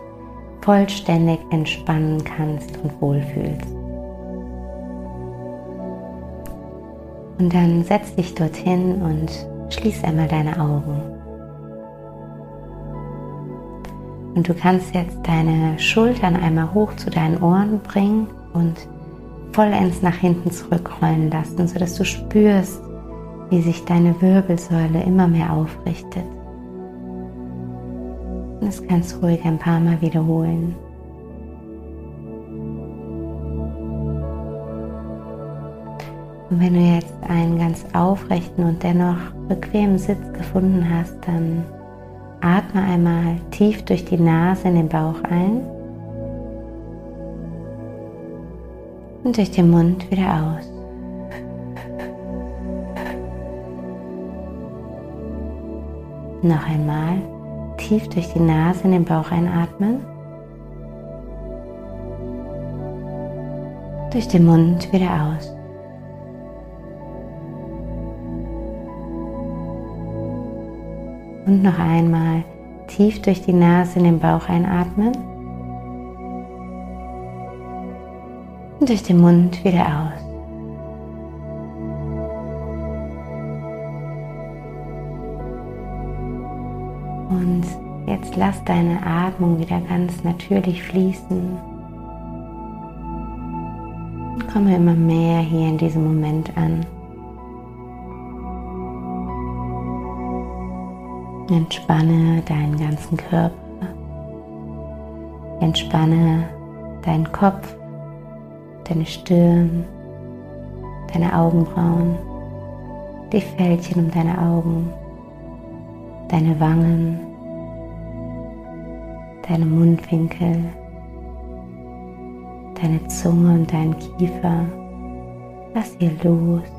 vollständig entspannen kannst und wohlfühlst. Und dann setz dich dorthin und schließ einmal deine Augen. Und du kannst jetzt deine Schultern einmal hoch zu deinen Ohren bringen und vollends nach hinten zurückrollen lassen, sodass du spürst, wie sich deine Wirbelsäule immer mehr aufrichtet. Und das kannst du ruhig ein paar Mal wiederholen. Und wenn du jetzt einen ganz aufrechten und dennoch bequemen Sitz gefunden hast, dann Atme einmal tief durch die Nase in den Bauch ein und durch den Mund wieder aus. Noch einmal tief durch die Nase in den Bauch einatmen. Durch den Mund wieder aus. Und noch einmal tief durch die Nase in den Bauch einatmen. Und durch den Mund wieder aus. Und jetzt lass deine Atmung wieder ganz natürlich fließen. Komme immer mehr hier in diesem Moment an. Entspanne deinen ganzen Körper. Entspanne deinen Kopf, deine Stirn, deine Augenbrauen, die Fältchen um deine Augen, deine Wangen, deine Mundwinkel, deine Zunge und deinen Kiefer. Lass hier los.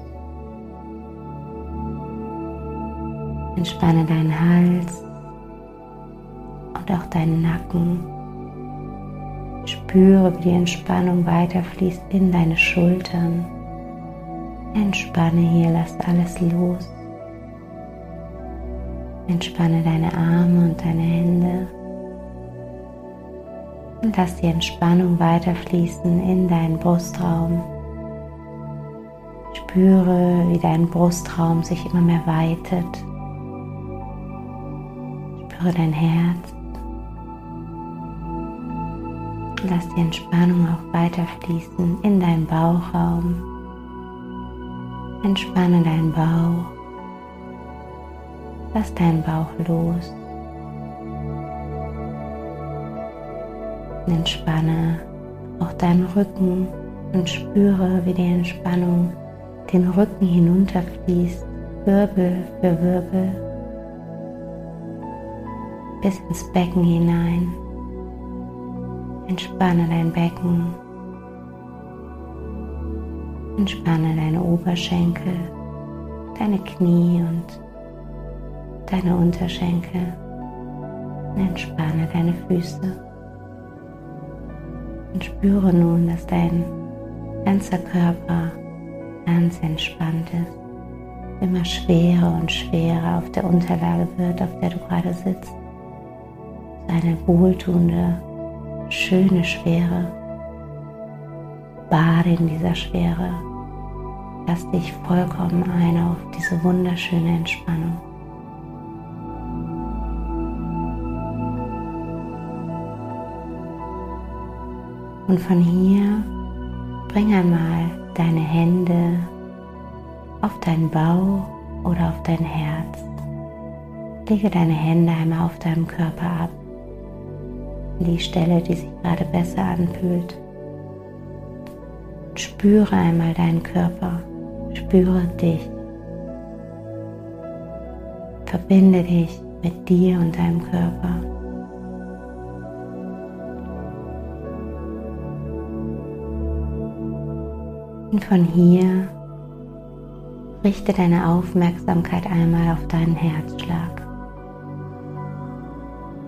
Entspanne deinen Hals und auch deinen Nacken. Spüre, wie die Entspannung weiterfließt in deine Schultern. Entspanne hier, lass alles los. Entspanne deine Arme und deine Hände. Und lass die Entspannung weiterfließen in deinen Brustraum. Spüre, wie dein Brustraum sich immer mehr weitet. Spüre dein Herz. Lass die Entspannung auch weiterfließen in deinen Bauchraum. Entspanne deinen Bauch. Lass deinen Bauch los. Entspanne auch deinen Rücken und spüre, wie die Entspannung den Rücken hinunterfließt, Wirbel für Wirbel, bis ins Becken hinein. Entspanne dein Becken. Entspanne deine Oberschenkel, deine Knie und deine Unterschenkel. Entspanne deine Füße. Und spüre nun, dass dein ganzer Körper ganz entspannt ist. Immer schwerer und schwerer auf der Unterlage wird, auf der du gerade sitzt. Eine wohltuende schöne Schwere. Bade in dieser Schwere. Lass dich vollkommen ein auf diese wunderschöne Entspannung. Und von hier bring einmal deine Hände auf deinen Bauch oder auf dein Herz. Lege deine Hände einmal auf deinem Körper ab die Stelle, die sich gerade besser anfühlt. Spüre einmal deinen Körper, spüre dich. Verbinde dich mit dir und deinem Körper. Und von hier richte deine Aufmerksamkeit einmal auf deinen Herzschlag.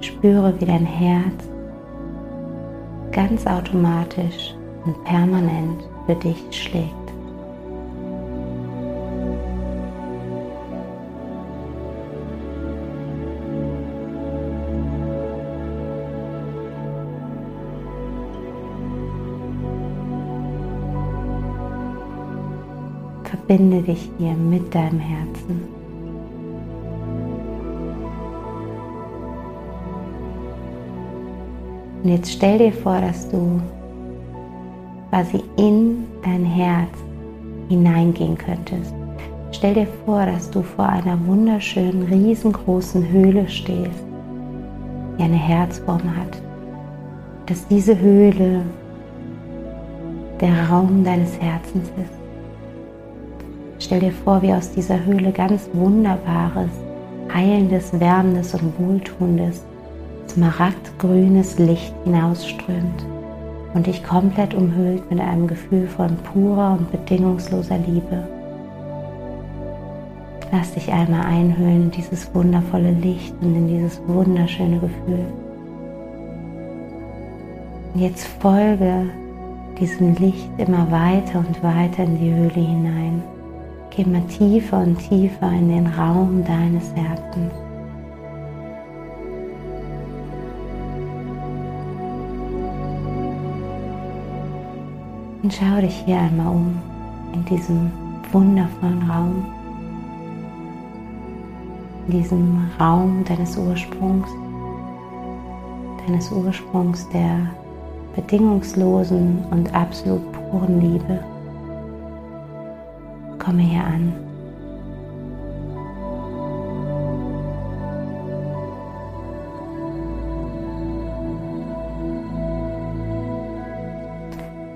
Spüre, wie dein Herz ganz automatisch und permanent für dich schlägt. Verbinde dich hier mit deinem Herzen. Und jetzt stell dir vor, dass du quasi in dein Herz hineingehen könntest. Stell dir vor, dass du vor einer wunderschönen, riesengroßen Höhle stehst, die eine Herzform hat. Dass diese Höhle der Raum deines Herzens ist. Stell dir vor, wie aus dieser Höhle ganz wunderbares, heilendes, wärmendes und wohltuendes smaragdgrünes Licht hinausströmt und dich komplett umhüllt mit einem Gefühl von purer und bedingungsloser Liebe. Lass dich einmal einhüllen in dieses wundervolle Licht und in dieses wunderschöne Gefühl. Und jetzt folge diesem Licht immer weiter und weiter in die Höhle hinein. Geh mal tiefer und tiefer in den Raum deines Herzens. Und schau dich hier einmal um in diesem wundervollen Raum. in diesem Raum deines Ursprungs, deines Ursprungs der bedingungslosen und absolut puren Liebe. Komme hier an.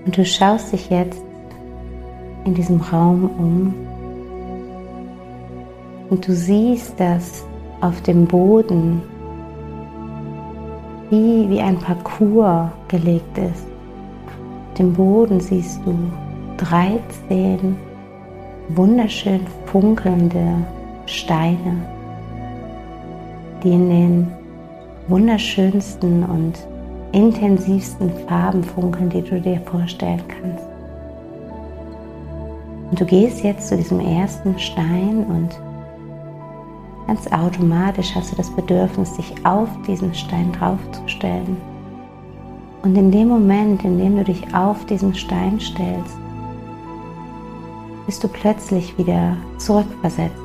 Und du schaust dich jetzt in diesem Raum um und du siehst, dass auf dem Boden wie, wie ein Parcours gelegt ist. Auf dem Boden siehst du 13 wunderschön funkelnde Steine, die in den wunderschönsten und intensivsten Farben funkeln, die du dir vorstellen kannst. Und du gehst jetzt zu diesem ersten Stein und ganz automatisch hast du das Bedürfnis, dich auf diesen Stein draufzustellen. Und in dem Moment, in dem du dich auf diesen Stein stellst, bist du plötzlich wieder zurückversetzt.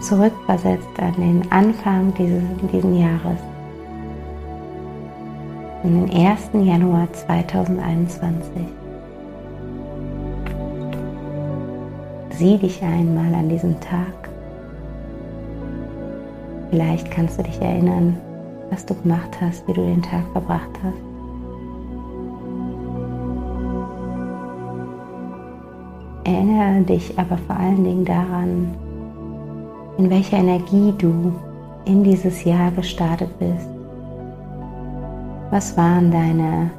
Zurückversetzt an den Anfang dieses, dieses Jahres. In den 1. Januar 2021. Sieh dich einmal an diesem Tag. Vielleicht kannst du dich erinnern, was du gemacht hast, wie du den Tag verbracht hast. Erinnere dich aber vor allen Dingen daran, in welcher Energie du in dieses Jahr gestartet bist. Was waren deine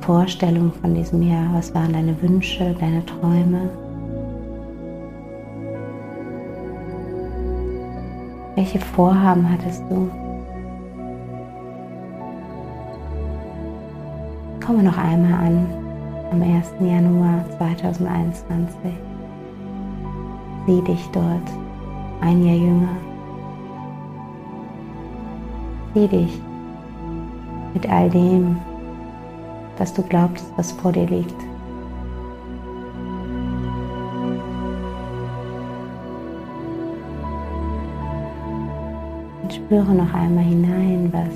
Vorstellungen von diesem Jahr? Was waren deine Wünsche, deine Träume? Welche Vorhaben hattest du? Komme noch einmal an am 1. Januar 2021. Sieh dich dort ein Jahr jünger. Sieh dich mit all dem, was du glaubst, was vor dir liegt. spüre noch einmal hinein, was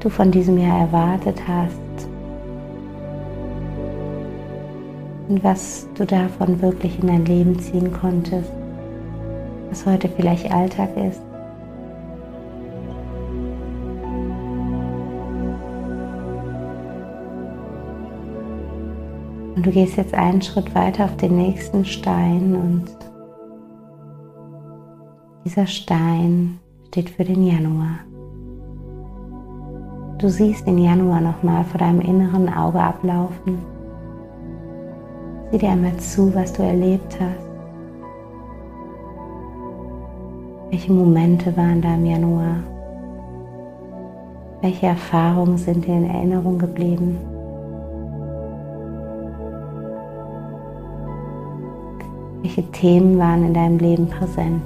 du von diesem Jahr erwartet hast und was du davon wirklich in dein Leben ziehen konntest, was heute vielleicht Alltag ist. Und du gehst jetzt einen Schritt weiter auf den nächsten Stein und dieser Stein steht für den Januar. Du siehst den Januar nochmal vor deinem inneren Auge ablaufen. Sieh dir einmal zu, was du erlebt hast. Welche Momente waren da im Januar? Welche Erfahrungen sind dir in Erinnerung geblieben? Welche Themen waren in deinem Leben präsent?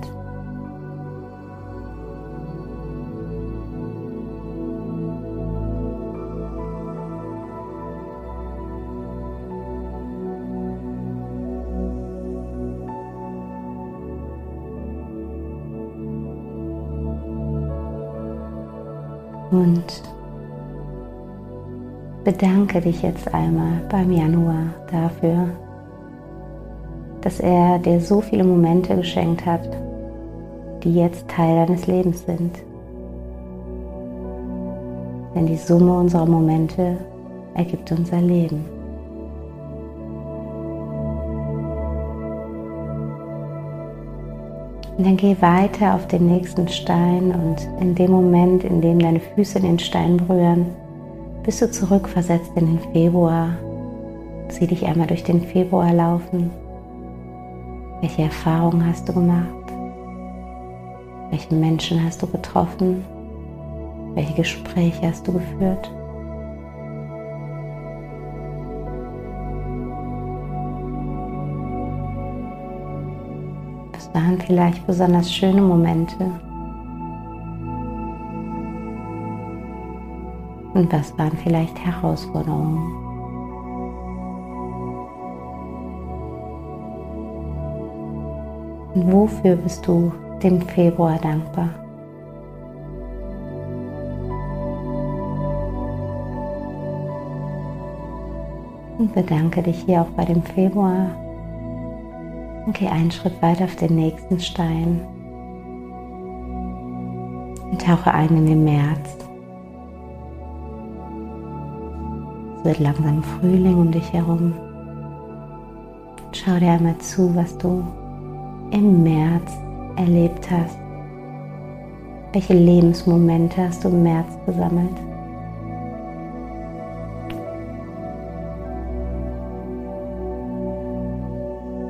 Und bedanke dich jetzt einmal beim Januar dafür, dass er dir so viele Momente geschenkt hat, die jetzt Teil deines Lebens sind. Denn die Summe unserer Momente ergibt unser Leben. Und dann geh weiter auf den nächsten Stein und in dem Moment, in dem deine Füße den Stein berühren, bist du zurückversetzt in den Februar. Sieh dich einmal durch den Februar laufen. Welche Erfahrungen hast du gemacht? Welche Menschen hast du getroffen? Welche Gespräche hast du geführt? waren vielleicht besonders schöne Momente? Und was waren vielleicht Herausforderungen? Und wofür bist du dem Februar dankbar? Und bedanke dich hier auch bei dem Februar. Und geh einen Schritt weiter auf den nächsten Stein. Und tauche ein in den März. Es wird langsam Frühling um dich herum. Schau dir einmal zu, was du im März erlebt hast. Welche Lebensmomente hast du im März gesammelt?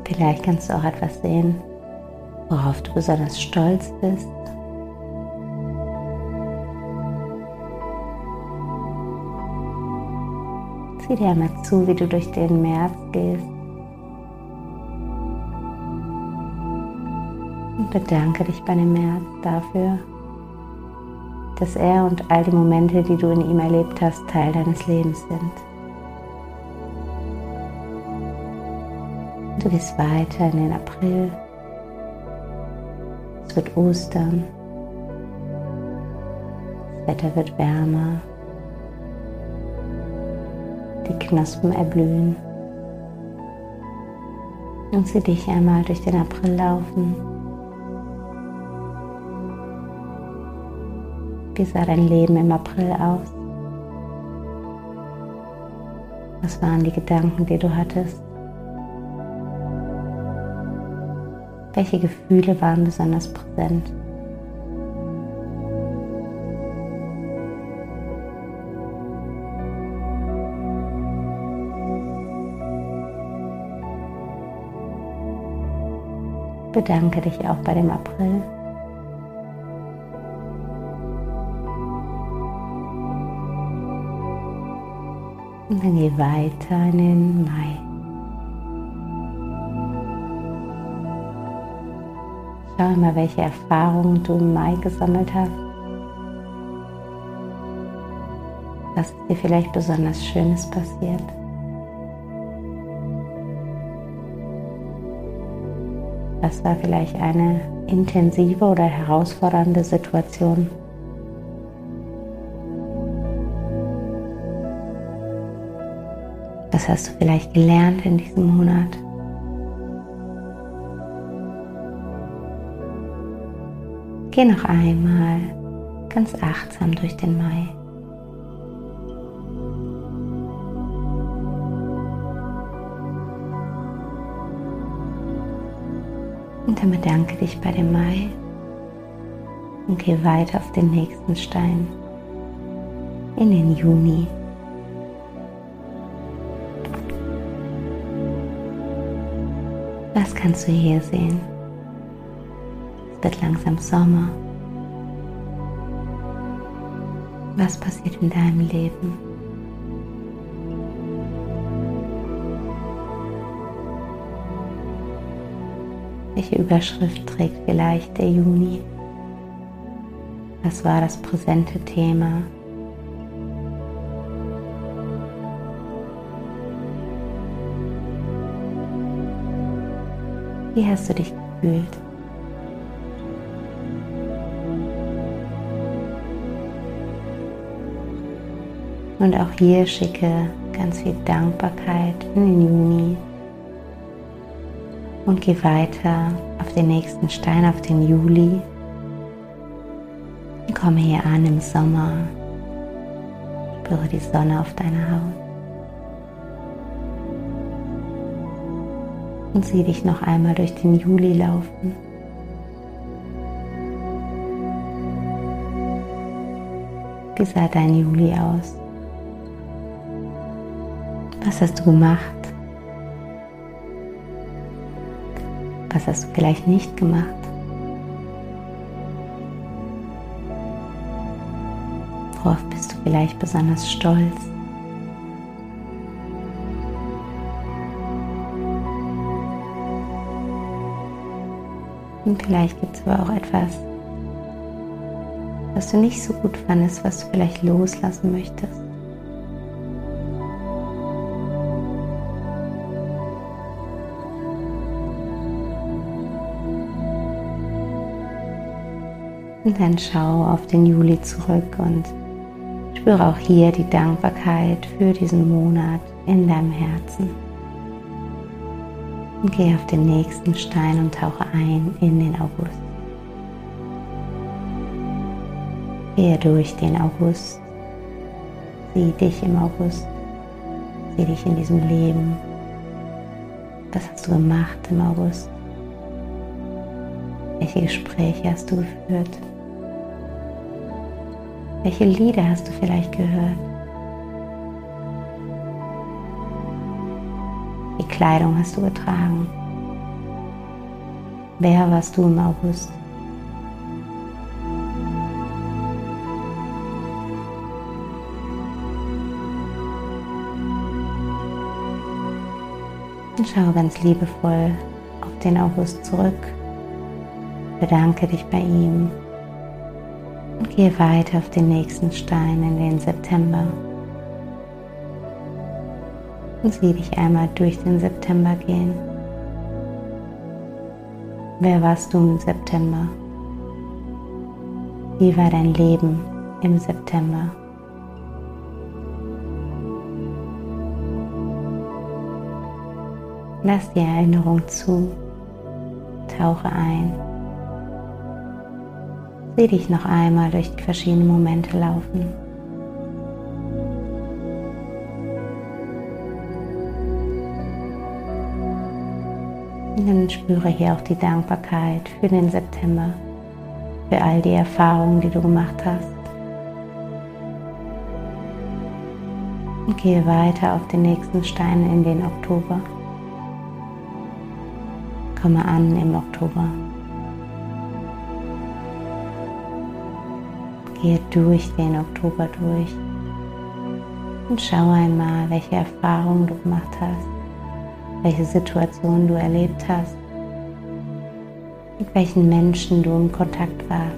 Vielleicht kannst du auch etwas sehen, worauf du besonders stolz bist. Sieh dir einmal zu, wie du durch den März gehst. Bedanke dich bei dem März dafür, dass er und all die Momente, die du in ihm erlebt hast, Teil deines Lebens sind. Du gehst weiter in den April. Es wird Ostern. Das Wetter wird wärmer. Die Knospen erblühen. Und sieh dich einmal durch den April laufen. Wie sah dein Leben im April aus? Was waren die Gedanken, die du hattest? Welche Gefühle waren besonders präsent? Bedanke dich auch bei dem April. Und dann geh weiter in den Mai. Schau mal, welche Erfahrungen du im Mai gesammelt hast. Was dir vielleicht besonders Schönes passiert? Was war vielleicht eine intensive oder herausfordernde Situation? Was hast du vielleicht gelernt in diesem Monat? Geh noch einmal ganz achtsam durch den Mai. Und dann bedanke dich bei dem Mai und geh weiter auf den nächsten Stein in den Juni. Was kannst du hier sehen? wird langsam Sommer. Was passiert in deinem Leben? Welche Überschrift trägt vielleicht der Juni? Was war das präsente Thema? Wie hast du dich gefühlt? Und auch hier schicke ganz viel Dankbarkeit in den Juni und geh weiter auf den nächsten Stein, auf den Juli. Und komme hier an im Sommer. Spüre die Sonne auf deiner Haut. Und sieh dich noch einmal durch den Juli laufen. Wie sah dein Juli aus? Was hast du gemacht? Was hast du vielleicht nicht gemacht? Worauf bist du vielleicht besonders stolz? Und vielleicht gibt es aber auch etwas, was du nicht so gut fandest, was du vielleicht loslassen möchtest. Und dann schau auf den Juli zurück und spüre auch hier die Dankbarkeit für diesen Monat in deinem Herzen. Und geh auf den nächsten Stein und tauche ein in den August. Gehe durch den August. Sieh dich im August. Sieh dich in diesem Leben. Was hast du gemacht im August? Welche Gespräche hast du geführt? Welche Lieder hast du vielleicht gehört? Kleidung hast du getragen? Wer warst du im August? Und schau ganz liebevoll auf den August zurück. Bedanke dich bei ihm und gehe weiter auf den nächsten Stein in den September. Sieh dich einmal durch den September gehen. Wer warst du im September? Wie war dein Leben im September? Lass die Erinnerung zu, tauche ein. Sieh dich noch einmal durch die verschiedenen Momente laufen. Dann spüre hier auch die Dankbarkeit für den September, für all die Erfahrungen, die du gemacht hast. Und gehe weiter auf den nächsten Stein in den Oktober komme an im Oktober. Gehe durch den Oktober durch und schau einmal, welche Erfahrungen du gemacht hast, welche Situationen du erlebt hast, mit welchen Menschen du in Kontakt warst.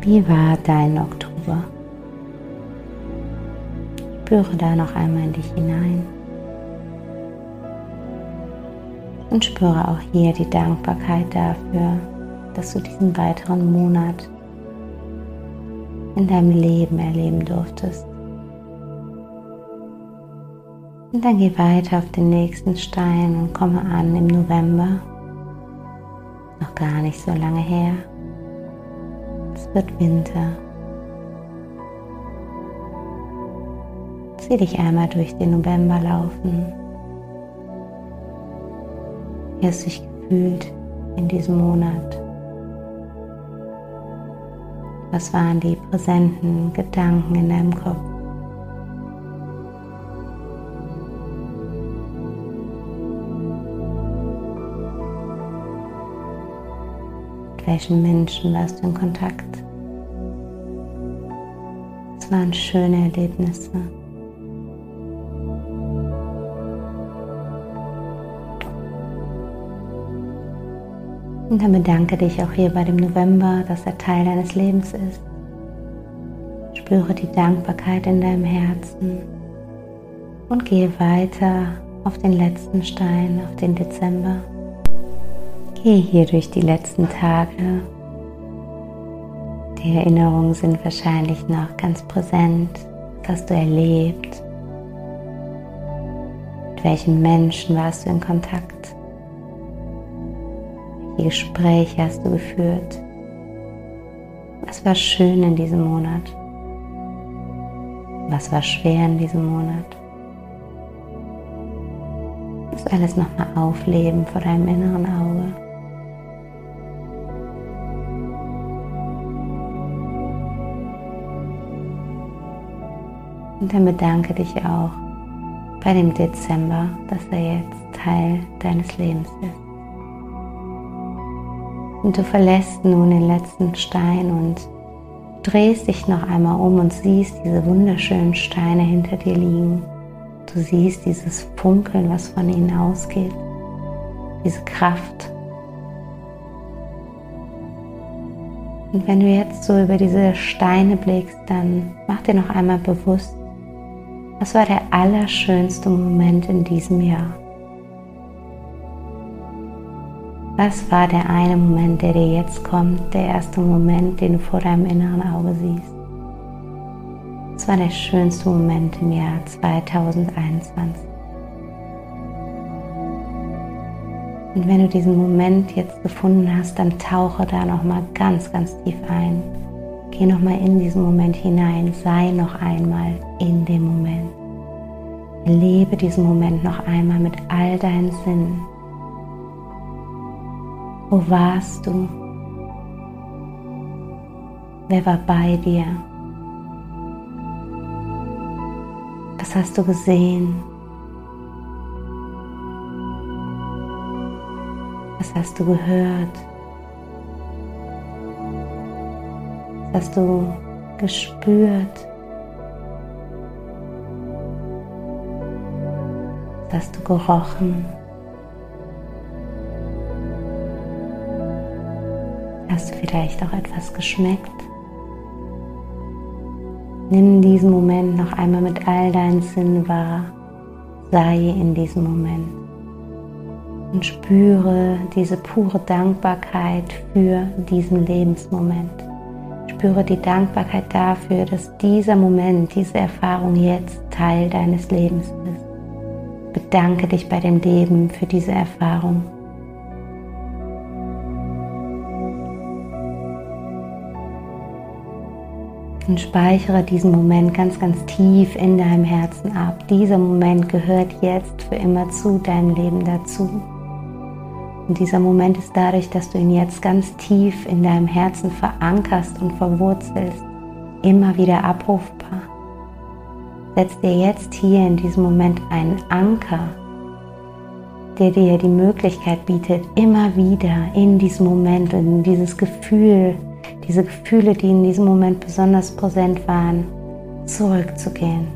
Wie war dein Oktober? Spüre da noch einmal in dich hinein. Und spüre auch hier die Dankbarkeit dafür, dass du diesen weiteren Monat in deinem Leben erleben durftest. Und dann geh weiter auf den nächsten Stein und komme an im November. Noch gar nicht so lange her. Es wird Winter. Sieh dich einmal durch den November laufen. Wie hast du dich gefühlt in diesem Monat? Was waren die präsenten Gedanken in deinem Kopf? Welchen Menschen warst du in Kontakt? Es waren schöne Erlebnisse. Und dann bedanke dich auch hier bei dem November, dass er Teil deines Lebens ist. Spüre die Dankbarkeit in deinem Herzen und gehe weiter auf den letzten Stein, auf den Dezember. Gehe hier durch die letzten Tage. Die Erinnerungen sind wahrscheinlich noch ganz präsent. Was du erlebt? Mit welchen Menschen warst du in Kontakt? Welche Gespräche hast du geführt? Was war schön in diesem Monat? Was war schwer in diesem Monat? Das alles nochmal aufleben vor deinem inneren Auge. Und dann bedanke dich auch bei dem Dezember, dass er jetzt Teil deines Lebens ist. Und du verlässt nun den letzten Stein und drehst dich noch einmal um und siehst diese wunderschönen Steine hinter dir liegen. Du siehst dieses Funkeln, was von ihnen ausgeht, diese Kraft. Und wenn du jetzt so über diese Steine blickst, dann mach dir noch einmal bewusst, was war der allerschönste Moment in diesem Jahr? Was war der eine Moment, der dir jetzt kommt, der erste Moment, den du vor deinem inneren Auge siehst? Was war der schönste Moment im Jahr 2021? Und wenn du diesen Moment jetzt gefunden hast, dann tauche da noch mal ganz, ganz tief ein. Geh noch mal in diesen Moment hinein. Sei noch einmal in dem Moment. Lebe diesen Moment noch einmal mit all deinen Sinnen. Wo warst du? Wer war bei dir? Was hast du gesehen? Was hast du gehört? Hast du gespürt? Hast du gerochen? Hast du vielleicht auch etwas geschmeckt? Nimm diesen Moment noch einmal mit all deinen Sinnen wahr. Sei in diesem Moment. Und spüre diese pure Dankbarkeit für diesen Lebensmoment. Spüre die Dankbarkeit dafür, dass dieser Moment, diese Erfahrung jetzt Teil deines Lebens ist. Bedanke dich bei dem Leben für diese Erfahrung. und speichere diesen Moment ganz, ganz tief in deinem Herzen ab. Dieser Moment gehört jetzt für immer zu deinem Leben dazu. Und dieser Moment ist dadurch, dass du ihn jetzt ganz tief in deinem Herzen verankerst und verwurzelst, immer wieder abrufbar. Setz dir jetzt hier in diesem Moment einen Anker, der dir die Möglichkeit bietet, immer wieder in diesem Moment in dieses Gefühl diese Gefühle, die in diesem Moment besonders präsent waren, zurückzugehen.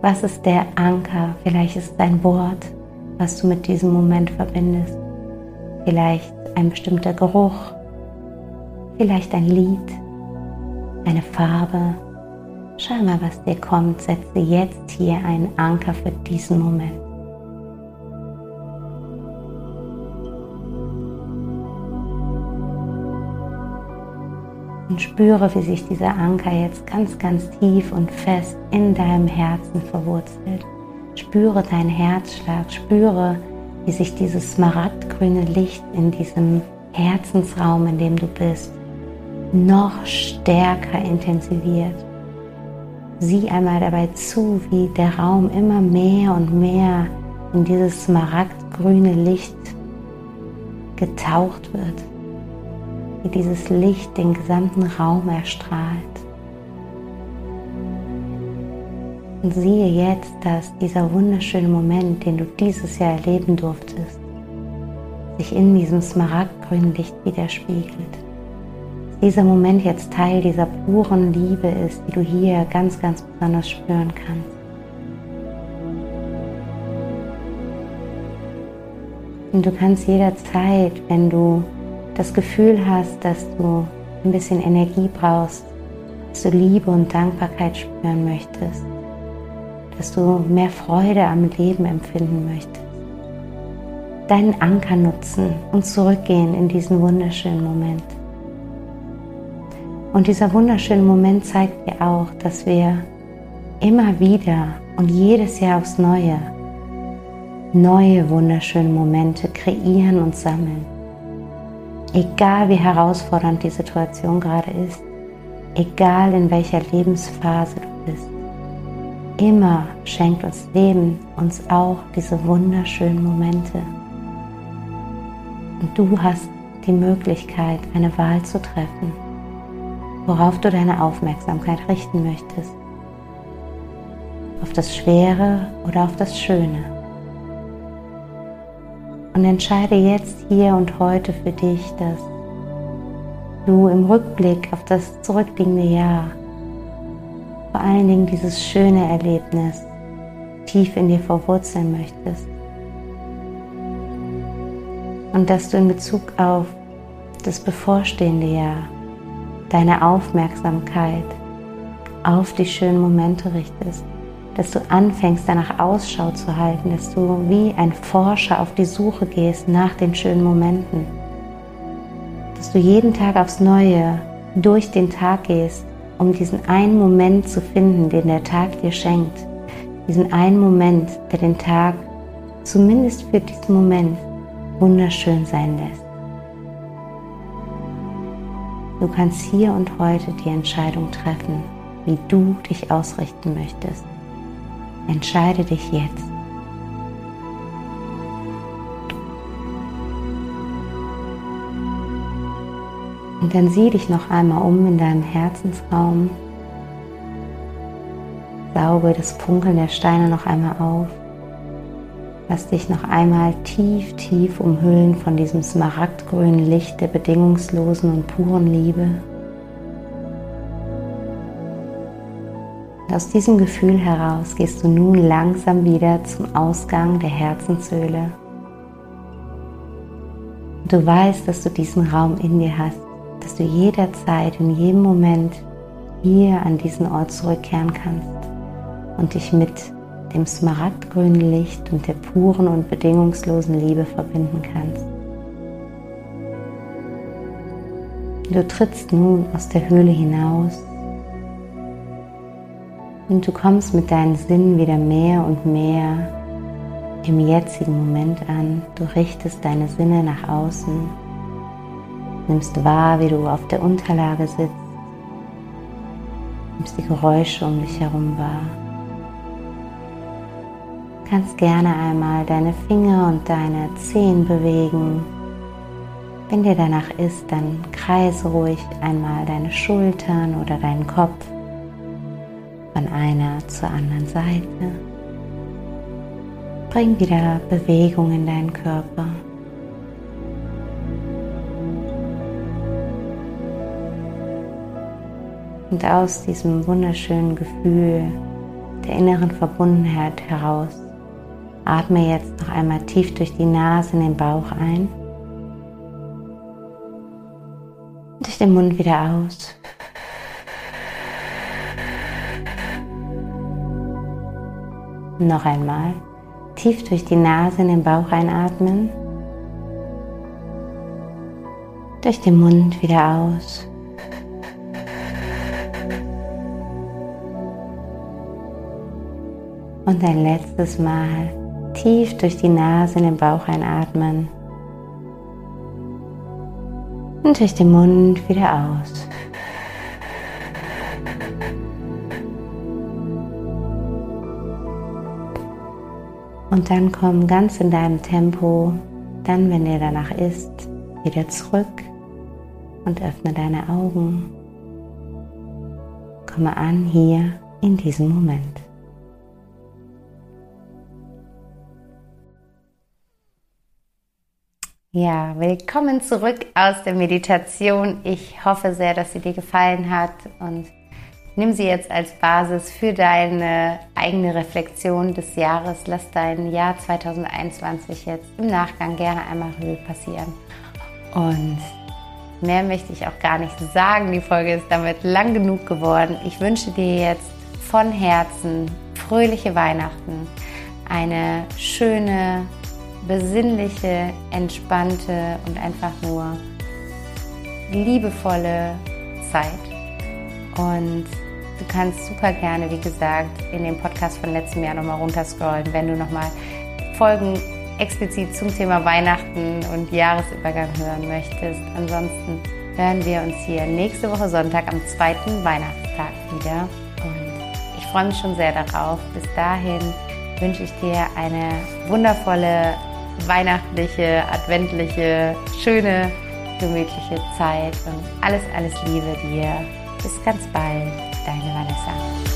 Was ist der Anker? Vielleicht ist es ein Wort, was du mit diesem Moment verbindest. Vielleicht ein bestimmter Geruch. Vielleicht ein Lied, eine Farbe. Schau mal, was dir kommt. Setze jetzt hier einen Anker für diesen Moment. und spüre, wie sich dieser Anker jetzt ganz, ganz tief und fest in deinem Herzen verwurzelt. Spüre deinen Herzschlag, spüre, wie sich dieses smaragdgrüne Licht in diesem Herzensraum, in dem du bist, noch stärker intensiviert. Sieh einmal dabei zu, wie der Raum immer mehr und mehr in dieses smaragdgrüne Licht getaucht wird wie dieses Licht den gesamten Raum erstrahlt. Und siehe jetzt, dass dieser wunderschöne Moment, den du dieses Jahr erleben durftest, sich in diesem smaragdgrünen Licht widerspiegelt. Dieser Moment jetzt Teil dieser puren Liebe ist, die du hier ganz, ganz besonders spüren kannst. Und du kannst jederzeit, wenn du das Gefühl hast, dass du ein bisschen Energie brauchst, dass du Liebe und Dankbarkeit spüren möchtest, dass du mehr Freude am Leben empfinden möchtest, deinen Anker nutzen und zurückgehen in diesen wunderschönen Moment. Und dieser wunderschöne Moment zeigt dir auch, dass wir immer wieder und jedes Jahr aufs Neue neue wunderschöne Momente kreieren und sammeln. Egal wie herausfordernd die Situation gerade ist, egal in welcher Lebensphase du bist, immer schenkt uns Leben uns auch diese wunderschönen Momente. Und du hast die Möglichkeit, eine Wahl zu treffen, worauf du deine Aufmerksamkeit richten möchtest. Auf das Schwere oder auf das Schöne. Und entscheide jetzt hier und heute für dich, dass du im Rückblick auf das zurückliegende Jahr vor allen Dingen dieses schöne Erlebnis tief in dir verwurzeln möchtest. Und dass du in Bezug auf das bevorstehende Jahr deine Aufmerksamkeit auf die schönen Momente richtest dass du anfängst, danach Ausschau zu halten, dass du wie ein Forscher auf die Suche gehst nach den schönen Momenten, dass du jeden Tag aufs Neue durch den Tag gehst, um diesen einen Moment zu finden, den der Tag dir schenkt. Diesen einen Moment, der den Tag zumindest für diesen Moment wunderschön sein lässt. Du kannst hier und heute die Entscheidung treffen, wie du dich ausrichten möchtest. Entscheide dich jetzt. Und dann sieh dich noch einmal um in deinem Herzensraum. Sauge das Funkeln der Steine noch einmal auf. Lass dich noch einmal tief, tief umhüllen von diesem smaragdgrünen Licht der bedingungslosen und puren Liebe. Und aus diesem Gefühl heraus gehst du nun langsam wieder zum Ausgang der Herzenshöhle. Du weißt, dass du diesen Raum in dir hast, dass du jederzeit, in jedem Moment hier an diesen Ort zurückkehren kannst und dich mit dem smaragdgrünen Licht und der puren und bedingungslosen Liebe verbinden kannst. Du trittst nun aus der Höhle hinaus und du kommst mit deinen Sinnen wieder mehr und mehr im jetzigen Moment an. Du richtest deine Sinne nach außen, nimmst wahr, wie du auf der Unterlage sitzt, nimmst die Geräusche um dich herum wahr kannst gerne einmal deine Finger und deine Zehen bewegen. Wenn dir danach ist, dann kreise ruhig einmal deine Schultern oder deinen Kopf von einer zur anderen Seite. Bring wieder Bewegung in deinen Körper. Und aus diesem wunderschönen Gefühl der inneren Verbundenheit heraus Atme jetzt noch einmal tief durch die Nase in den Bauch ein. Durch den Mund wieder aus. Noch einmal tief durch die Nase in den Bauch einatmen. Durch den Mund wieder aus. Und ein letztes Mal tief durch die Nase in den Bauch einatmen und durch den Mund wieder aus. Und dann komm ganz in deinem Tempo, dann, wenn dir danach ist, wieder zurück und öffne deine Augen. Komme an hier in diesem Moment. Ja, willkommen zurück aus der Meditation. Ich hoffe sehr, dass sie dir gefallen hat und nimm sie jetzt als Basis für deine eigene Reflexion des Jahres. Lass dein Jahr 2021 jetzt im Nachgang gerne einmal Revue passieren. Und mehr möchte ich auch gar nicht sagen. Die Folge ist damit lang genug geworden. Ich wünsche dir jetzt von Herzen fröhliche Weihnachten, eine schöne besinnliche, entspannte und einfach nur liebevolle Zeit. Und du kannst super gerne, wie gesagt, in dem Podcast von letztem Jahr nochmal runterscrollen, wenn du nochmal Folgen explizit zum Thema Weihnachten und Jahresübergang hören möchtest. Ansonsten hören wir uns hier nächste Woche Sonntag am zweiten Weihnachtstag wieder. Und ich freue mich schon sehr darauf. Bis dahin wünsche ich dir eine wundervolle weihnachtliche, adventliche, schöne, gemütliche Zeit und alles, alles Liebe dir. Bis ganz bald, deine Vanessa.